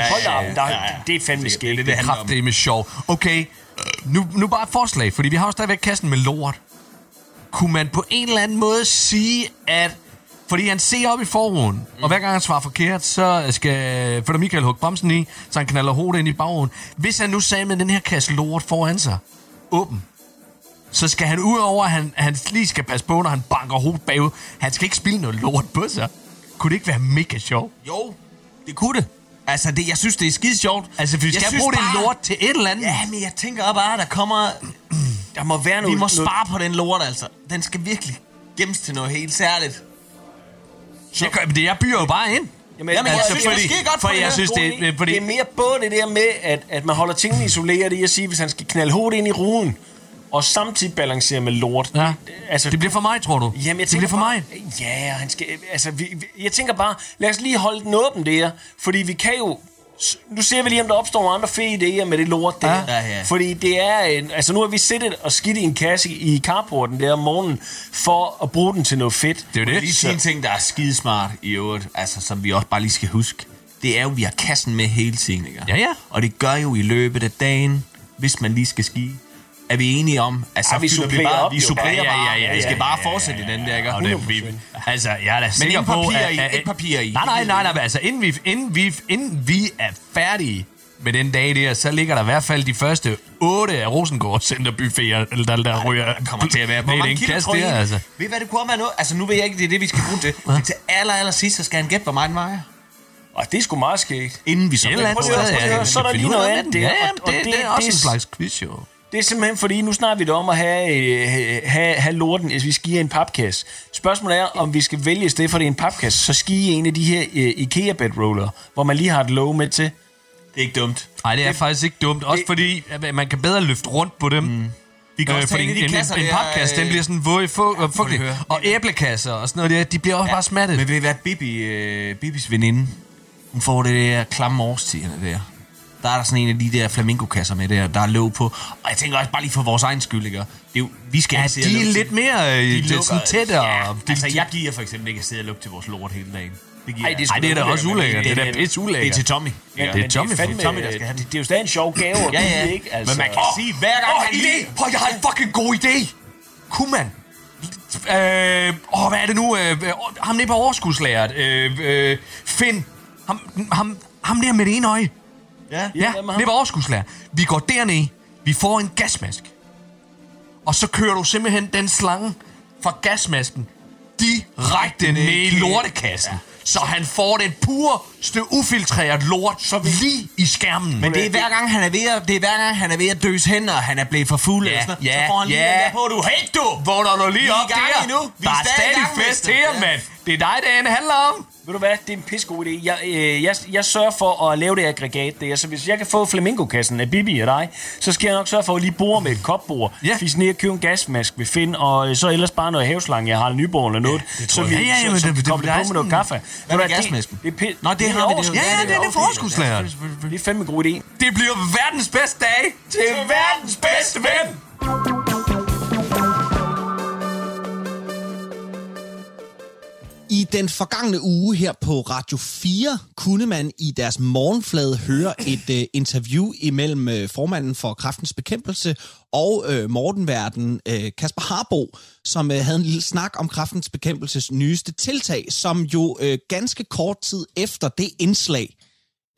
en der, det er fandme
Det
skægt.
er det,
Det
det
er kraftedeme sjov. Okay, øh, nu, nu bare et forslag, fordi vi har jo stadigvæk kassen med lort. Kunne man på en eller anden måde sige, at... Fordi han ser op i forruden, mm. og hver gang han svarer forkert, så skal for Michael hugge bremsen i, så han knaller hovedet ind i bagruden. Hvis han nu sagde med den her kasse lort foran sig, åben, så skal han ud over, at han, han lige skal passe på, når han banker hovedet bagud. Han skal ikke spille noget lort på sig. Kunne det ikke være mega sjovt?
Jo, det kunne det. Altså, det, jeg synes, det er skide sjovt.
Altså, vi skal bruge det
bare-
lort til et eller andet.
Ja, men jeg tænker bare, der kommer... [CLEARS THROAT]
Der må være
Vi
noget...
må
noget-
spare på den lort, altså. Den skal virkelig gemmes til noget helt særligt.
Det, gør, det, jeg byer jo bare ind.
Jamen,
Jamen, jeg
altså,
synes,
fordi-
skide godt
for jeg synes, det, er- fordi,
det er mere både det der med, at, at man holder tingene isoleret i at sige, hvis han skal knalde hovedet ind i ruden, og samtidig balancere med lort.
Ja.
Altså,
det bliver for mig, tror du?
Jamen, jeg
det bliver for
bare,
mig.
Ja, han skal, altså, vi, vi, jeg tænker bare, lad os lige holde den åben der, fordi vi kan jo, nu ser vi lige, om der opstår andre fede idéer med det lort der.
Ja, ja.
Fordi det er, en, altså nu har vi siddet og skidt i en kasse i carporten der om morgenen, for at bruge den til noget fedt.
Det er jo det.
lige sige en ting, der er skidesmart i øvrigt, altså, som vi også bare lige skal huske. Det er jo, at vi har kassen med hele tiden, ikke?
Ja, ja.
Og det gør jo i løbet af dagen, hvis man lige skal ski. Er vi enige om, at så
Ja, vi supplerer
bare,
op,
vi supplerer
Ja, ja,
bare.
ja, ja,
vi skal
ja,
bare
ja,
fortsætte i den der, ikke?
Og det, vi, altså, jeg er da sikker på,
papir
at,
i,
at,
ikke papir i.
Nej, nej, nej, nej, altså, inden vi, inden, vi, inden vi er færdige med den dag der, så ligger der i hvert fald de første otte af Rosengård Centerbuffeter, eller der, der ryger
kommer til at være.
I kasse
tror I?
der, altså.
Ved I, hvad det kunne være nu? Altså, nu ved jeg ikke, det er det, vi skal bruge til. Men til aller, aller sidst, så skal han gætte, hvor meget vejer.
Og det er sgu meget skægt.
Inden vi så
Prøv at- høre, så er der lige noget andet der,
Ja, det,
det-
det er også
det-
en slags quiz, jo.
Det er simpelthen fordi, nu snakker vi det om at have, øh, have, have lorten, hvis vi skal i en papkasse. Spørgsmålet er, om vi skal vælge i stedet for det er en papkasse, så skal I en af de her øh, IKEA bedroller, hvor man lige har et låg med til.
Det er ikke dumt.
Nej, det er faktisk ikke dumt. Også
det-
fordi, at man kan bedre løfte rundt på dem. Mm.
Vi kan
Øh,
også tage
fordi
en
en,
kasser
en, en papkasse, den
øh,
bliver sådan våd, fu, ja,
får det høre.
Og æblekasser og sådan noget der, de bliver også bare smattet.
Men ved I hvad, Bibi, øh, Bibis veninde, hun får det der klamme årstiderne der. Der er der sådan en af de der flamingokasser med der, der er låg på. Og jeg tænker også bare lige for vores egen skyld, ikke? Det er jo, vi skal
Ja,
ikke
de er lidt
til-
mere øh,
de
det er
lukker-
sådan tættere.
Ja,
De-
altså, jeg giver for eksempel ikke at sidde og lugte til vores lort hele dagen. Det giver
Ej, det er
Ej, det er da også ulækkert. Det er da
det-
pisse
Det er til Tommy.
Men,
Ja.
det er Tommy,
fandme,
Tommy, der skal have
det, det er jo stadig en sjov gave.
Ja, ja.
Ikke? Altså,
Men man kan sige, hver gang
Åh,
han lige...
Prøv, jeg har en fucking god idé! Kunne man? Øh, åh, hvad er det nu? Øh, øh, ham nede på overskudslæret. Øh, øh, Finn. Ham, ham, ham der med det ene øje.
Ja.
Ja,
er
nede på overskudslæret. Vi går derned. Vi får en gasmask. Og så kører du simpelthen den slange fra gasmasken direkte ned i lortekassen. Så han får den pureste ufiltreret lort så lige i skærmen.
Men det er hver gang, han er ved at, det er hver gang, han er ved at døse hen, og han er blevet for fuld.
Ja,
eller
ja,
så får han lige
ja.
den der på, du helt du!
Vågner du lige
Vi er
op der?
endnu. Vi
der
er
er
stadig
stadig fest her,
Ja.
mand. Det er dig, dagen handler om.
Ved du hvad, det er en pissegod idé. Jeg, øh, jeg, jeg sørger for at lave det aggregat der, så hvis jeg kan få flamingokassen af Bibi og dig, så skal jeg nok sørge for at lige bore med et kopbord,
Ja.
ja. fise ned og købe en gasmask ved Finn, og øh, så ellers bare noget havslange, jeg har en nyborg eller noget. Ja, så vi,
jeg. Ja, ja,
så, så,
det- det-
kommer
det er
på med noget kaffe.
Hvad med gasmasken?
Det, det, er
Nå, det har vi, det er jo-
Ja, ja, det er det forskudslærer.
Det er fandme god idé.
Det bliver verdens bedste dag til verdens bedste ven.
I den forgangne uge her på Radio 4 kunne man i deres morgenflade høre et øh, interview imellem øh, formanden for Kraftens Bekæmpelse og øh, Mortenverden, øh, Kasper Harbo, som øh, havde en lille snak om Kraftens Bekæmpelses nyeste tiltag, som jo øh, ganske kort tid efter det indslag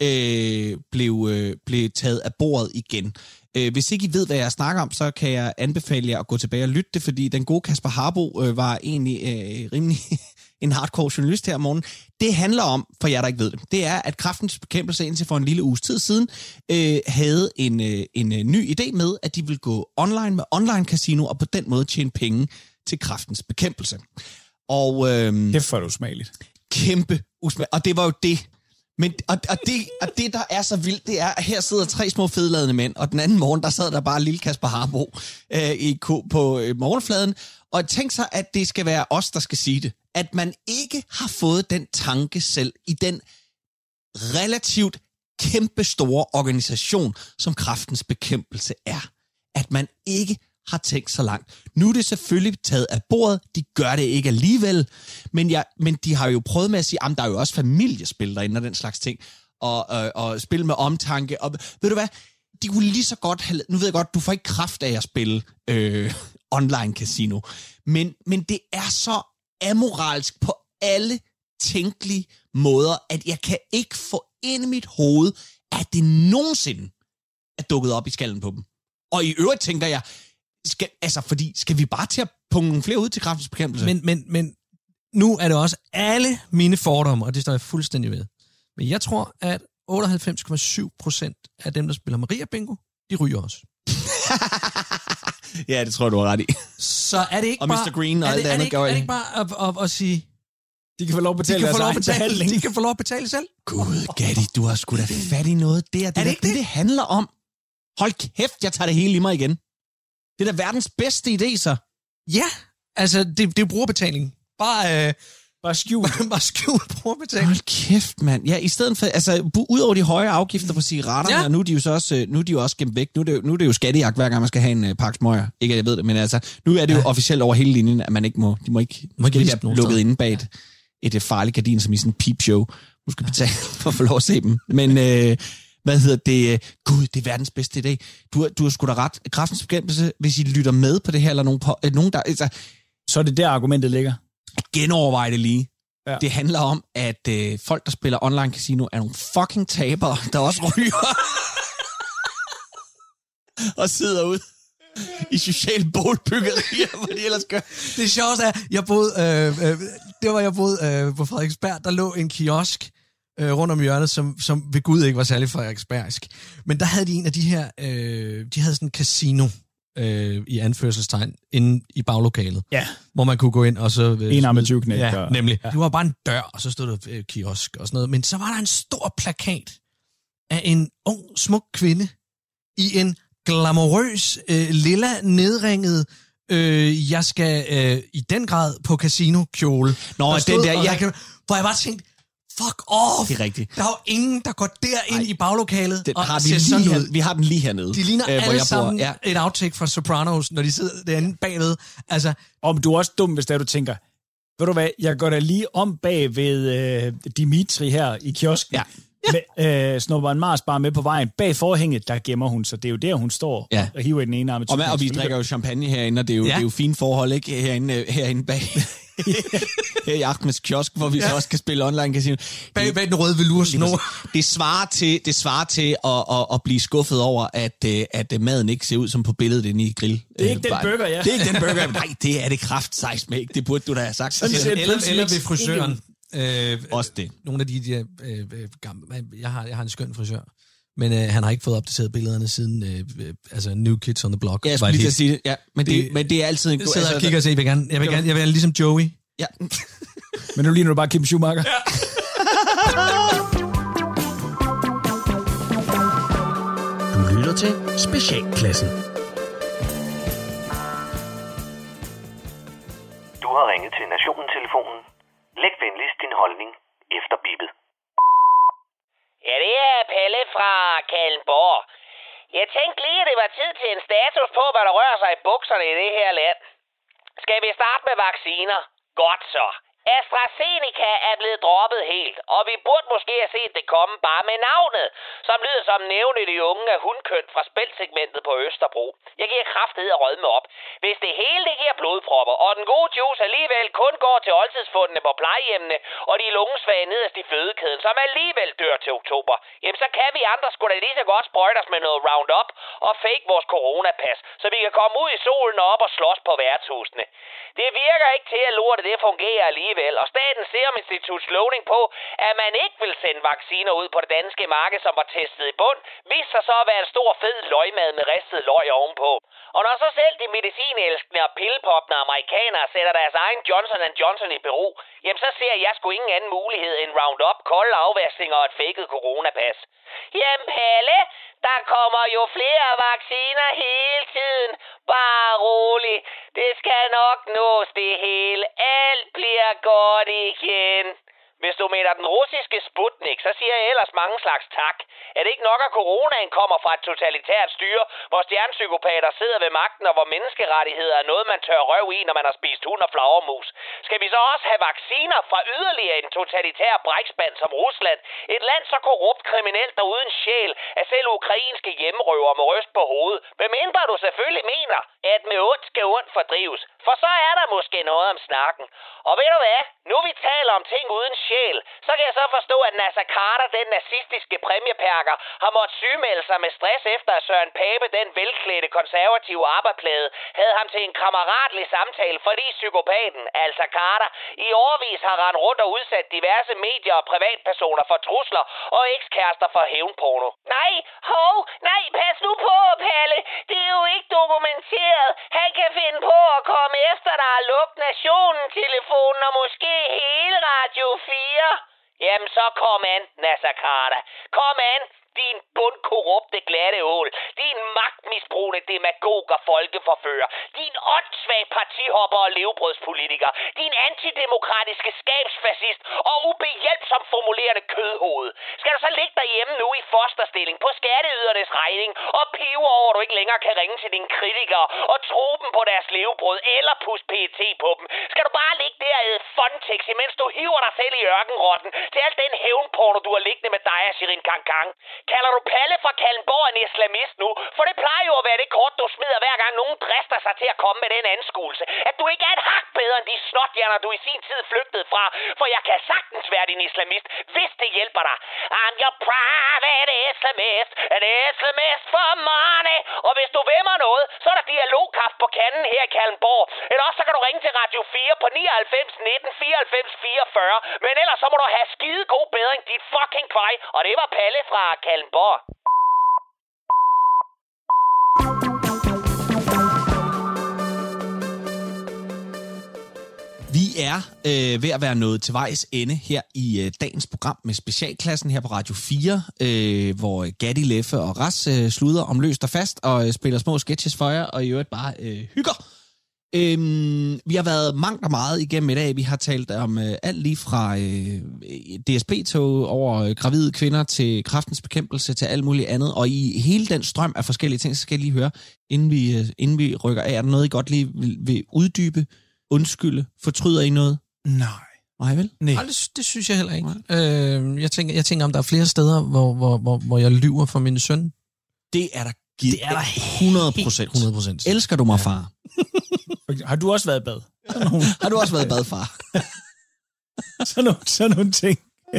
øh, blev, øh, blev taget af bordet igen. Øh, hvis ikke I ved, hvad jeg snakker om, så kan jeg anbefale jer at gå tilbage og lytte det, fordi den gode Kasper Harbo øh, var egentlig øh, rimelig en hardcore journalist her om morgenen. Det handler om, for jer der ikke ved det, det er, at kraftens bekæmpelse indtil for en lille uges tid siden øh, havde en, øh, en øh, ny idé med, at de ville gå online med online casino og på den måde tjene penge til kraftens bekæmpelse. Og, øh,
Det er for usmageligt.
kæmpe usmag. Og det var jo det. Men, og, og, det, og det, der er så vildt, det er, at her sidder tre små fedladende mænd, og den anden morgen, der sad der bare lille Kasper Harbo øh, i, på øh, morgenfladen. Og tænk sig, at det skal være os, der skal sige det. At man ikke har fået den tanke selv i den relativt kæmpe store organisation, som kraftens bekæmpelse er. At man ikke har tænkt så langt. Nu er det selvfølgelig taget af bordet, de gør det ikke alligevel, men, jeg, men de har jo prøvet med at sige, at der er jo også familiespil derinde og den slags ting, og, og, og spil med omtanke, og ved du hvad, de kunne lige så godt have, nu ved jeg godt, du får ikke kraft af at spille øh, online casino, men, men det er så amoralsk på alle tænkelige måder, at jeg kan ikke få ind i mit hoved, at det nogensinde er dukket op i skallen på dem. Og i øvrigt tænker jeg, skal, altså, fordi skal vi bare til at punge nogle flere ud til kraftens bekæmpelse?
Men, men, men nu er det også alle mine fordomme, og det står jeg fuldstændig ved. Men jeg tror, at 98,7 procent af dem, der spiller Maria Bingo, de ryger også. [LAUGHS]
ja, det tror jeg, du har ret i.
Så er det ikke
Og
bare...
Mr. Green og
er
alt
det,
det
er det
andet
ikke,
gør
er det ikke bare at, at, at sige...
De kan få lov at
De
betale
kan,
deres
få lov at
egen
betale,
behandling.
de kan få lov at betale selv.
Gud, Gatti, du har sgu da fat i noget der. Det er,
det
det,
ikke
det,
det?
det handler om. Hold kæft, jeg tager det hele i mig igen. Det er da verdens bedste idé, så.
Ja, altså, det, det er brugerbetaling. Bare, øh,
bare skjult. [LAUGHS]
bare skjult brugerbetaling.
Hold kæft, mand. Ja, i stedet for, altså, bu- ud over de høje afgifter på cigaretterne, ja. Og nu er de jo så også, øh, nu er de jo også gemt væk. Nu er det jo, nu er det jo skattejagt, hver gang man skal have en uh, pakke smøger. Ikke at jeg ved det, men altså, nu er det jo
Ja.
officielt over hele linjen, at man ikke må, de må ikke,
Må ikke
være lukket inde bag et, et, et farligt gardin, som i sådan en peepshow. Du skal betale for at få lov at se dem. Men, øh, hvad hedder det? øh, Gud, det er verdens bedste idé. Du, har- du har sgu da ret. Kraftens bekæmpelse, hvis I lytter med på det her, eller nogen, på, øh, nogen der, altså,
Så er det der, argumentet ligger.
Genovervej det lige.
Ja.
Det handler om, at øh, folk, der spiller online casino, er nogle fucking tabere, der også ryger [LAUGHS] og sidder ud i sociale bålbyggerier, hvor de ellers gør.
Det sjoveste er, jeg boede, øh, øh, det var jeg boede øh, på Frederiksberg, der lå en kiosk øh, rundt om hjørnet, som, som ved Gud ikke var særlig frederiksbergsk. Men der havde de en af de her, øh, de havde sådan en casino, øh, i anførselstegn, inde i baglokalet.
Ja.
Hvor man kunne gå ind og så... Øh,
En armet
Ja,
og-
nemlig.
ja.
Det var bare en dør, og så stod der øh, kiosk og sådan noget. Men så var der en stor plakat af en ung, smuk kvinde i en glamourøs, øh, lilla, nedringet, øh, jeg skal øh, i den grad på casino-kjole.
Nå,
Der
den der,
jeg kan- Hvor jeg bare tænkte, fuck off!
Det er rigtigt.
Der er jo ingen, der går derind i baglokalet
Den
og
har vi,
ser sådan
lige her, vi har den lige hernede.
De ligner
øh,
alle
bor.
sammen
Ja.
et outtake fra Sopranos, når de sidder derinde bagved. Altså,
Og du er også dum, hvis der du tænker, ved du hvad, jeg går da lige om bag ved øh, Dimitri her i kiosken.
Ja.
Med, øh, snupper en Mars bare med på vejen. Bag forhænget, der gemmer hun sig. Det er jo der, hun står
Ja.
og hiver i den ene arme.
Og, og vi drikker jo champagne herinde, og det er jo, ja.
Ja.
det er jo fine forhold, ikke? Herinde, øh, herinde bag. [LAUGHS] [LAUGHS] her i Ahmeds kiosk, hvor vi ja. så også kan spille online casino.
bag, bag den røde velursnor.
Det svarer til, det svarer til at, at, at blive skuffet over, at, øh, at øh, maden ikke ser ud som på billedet inde i grill.
Det er ikke den burger, ja.
Det er ikke den burger. Nej, det er det kraft sejs med, ikke? Det burde du da have sagt.
Sådan ser
eller, eller ved frisøren. Øh,
Også det.
Nogle af de der øh, øh, gamle... Jeg har, jeg har en skøn frisør. Men øh, han har ikke fået opdateret billederne siden øh, øh, altså New Kids on the Block.
Ja, jeg skulle lige sige det. Ja, men, det,
Det-
men det er altid en
Jeg
god...
sidder og kigger og siger, jeg vil gerne, jeg vil gerne, jeg vil gerne ligesom Joey.
Ja. [LAUGHS]
Men nu ligner du bare Kim Schumacher. Ja.
Du lytter til Specialklassen.
Du har ringet til Nationen-telefonen. Læg venligst din holdning efter bippet.
Ja, det er Pelle fra Kalmborg. Jeg tænkte lige, at det var tid til en status på, hvad der rører sig i bukserne i det her land. Skal vi starte med vacciner? Godt så. AstraZeneca er blevet droppet helt, og vi burde måske have set det komme bare med navnet, som lyder som nævnet de unge af hundkøn fra spældsegmentet på Østerbro. Jeg giver kraftet at rødme op. Hvis det hele det giver blodpropper, og den gode juice alligevel kun går til oldtidsfundene på plejehjemmene, og de lungesvage nederst i fødekæden, som alligevel dør til oktober, jamen så kan vi andre sgu da lige så godt sprøjte os med noget Roundup og fake vores coronapas, så vi kan komme ud i solen og op og slås på værtshusene. Det virker ikke til, at lortet det fungerer alligevel, og Statens Serum Instituts lovning på, at man ikke vil sende vacciner ud på det danske marked, som var testet i bund, viste sig så at være en stor fed løgmad med ristet løg ovenpå. Og når så selv de medicinelskende og pillepoppende amerikanere sætter deres egen Johnson Johnson i Peru, jamen så ser jeg sgu ingen anden mulighed end Roundup, kolde afvaskninger og et faked coronapas. Jamen Palle, der kommer jo flere vacciner hele tiden. Bare rolig. Det skal nok nås det hele. Alt bliver godt igen. Hvis du mener den russiske Sputnik, så siger jeg ellers mange slags tak. Er det ikke nok, at coronaen kommer fra et totalitært styre, hvor stjernepsykopater sidder ved magten, og hvor menneskerettigheder er noget, man tør røv i, når man har spist hund og flagermus? Skal vi så også have vacciner fra yderligere en totalitær brækspand som Rusland? Et land så korrupt, kriminelt og uden sjæl, at selv ukrainske hjemrøver må ryste på hovedet. Hvem mindre du selvfølgelig mener, at med ondt skal ondt fordrives. For så er der måske noget om snakken. Og ved du hvad? Nu vi taler om ting uden sjæl, så kan jeg så forstå, at Nasser Carter, den nazistiske præmieperker, har måttet sygemelde sig med stress efter, at Søren Pape, den velklædte konservative arbejdsplade, havde ham til en kammeratlig samtale, fordi psykopaten, altså Carter, i årvis har rendt rundt og udsat diverse medier og privatpersoner for trusler og ekskærester for hævnporno. Nej, hov, nej, pas nu på, Palle. Det er jo ikke dokumenteret. Han kan finde på at komme efter dig og lukke nationen telefonen og måske hele Radio 4. Jamen så kom an, Nasser Carter. Kom an, din bundkorrupte glatte ål. Din magtmisbrugende demagog og folkeforfører. Din åndssvag partihopper og levebrødspolitiker. Din antidemokratiske at være
nået til vejs ende her i øh, dagens program med specialklassen her på Radio 4, øh, hvor øh, Gatti, Leffe og Ras øh, sluder om løst og fast og øh, spiller små sketches for jer, og i øvrigt bare øh, hygger. Øhm, vi har været mangt og meget igennem i dag. Vi har talt om øh, alt lige fra øh, DSB-tog over øh, gravide kvinder til kraftens bekæmpelse til alt muligt andet. Og i hele den strøm af forskellige ting, så skal jeg lige høre, inden vi, øh, inden vi rykker af, er der noget, I godt lige vil, vil uddybe, undskylde, fortryder I noget?
Nej.
Nej, vel?
Nej.
Nej, det, det synes jeg heller ikke. Øh, jeg, tænker, jeg tænker, om der er flere steder, hvor, hvor, hvor, hvor jeg lyver for min søn.
Det er der givet. Det er der 100 procent.
100 procent.
Elsker du mig, far? [LAUGHS]
Har du også været i bad?
Har du også været i bad, far? [LAUGHS]
sådan, nogle, sådan nogle ting. [LAUGHS]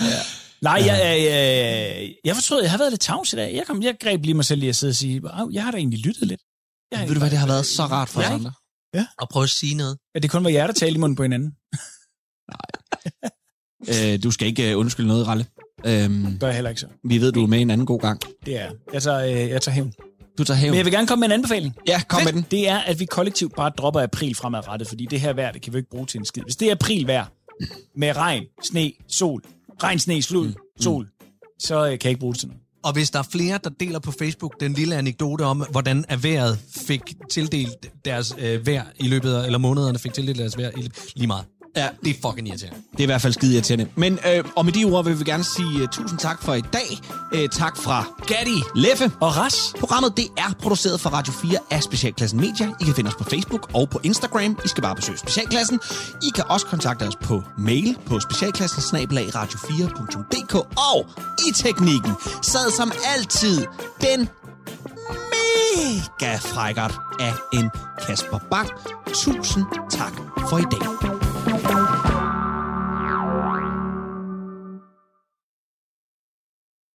ja. Nej, jeg, jeg, jeg, jeg fortrød, jeg har været lidt tavs i dag. Jeg, kom, jeg greb lige mig selv i at sidde og sige, "Au, jeg har da egentlig lyttet lidt. Jeg
Ved du hvad, det har været så rart for os
Ja,
andre.
Ja.
Og prøve at sige noget.
Ja, det kun var jer, der talte i munden på hinanden.
Øh, du skal ikke øh, undskylde noget, Ralle. Øhm,
Gør jeg heller ikke så.
vi ved, du er med en anden god gang.
Det er jeg. tager, øh, jeg tager hævn.
Du tager hævn.
Men jeg vil gerne komme med en anbefaling.
Ja, kom med den.
Det er, at vi kollektivt bare dropper april fremadrettet, fordi det her vejr, det kan vi ikke bruge til en skid. Hvis det er aprilvejr, med regn, sne, sol, regn, sne, slud,
Mm.
sol, så øh, kan jeg ikke bruge det til noget.
Og hvis der er flere, der deler på Facebook den lille anekdote om, hvordan er vejret fik tildelt deres øh, vejr i løbet af, eller månederne fik tildelt deres vejr i, lige meget.
Ja.
Det er fucking irriterende.
Det er i hvert fald skide irriterende. Men, øh, og med de ord vil vi gerne sige uh, tusind tak for i dag. Uh, tak fra Gatti, Leffe
og Ras.
Programmet det er produceret for Radio 4 af Specialklassen Media. I kan finde os på Facebook og på Instagram. I skal bare besøge Specialklassen. I kan også kontakte os på mail på specialklassen radio4.dk. Og i teknikken sad som altid den mega frækkert af en Kasper Bang. Tusind tak for i dag.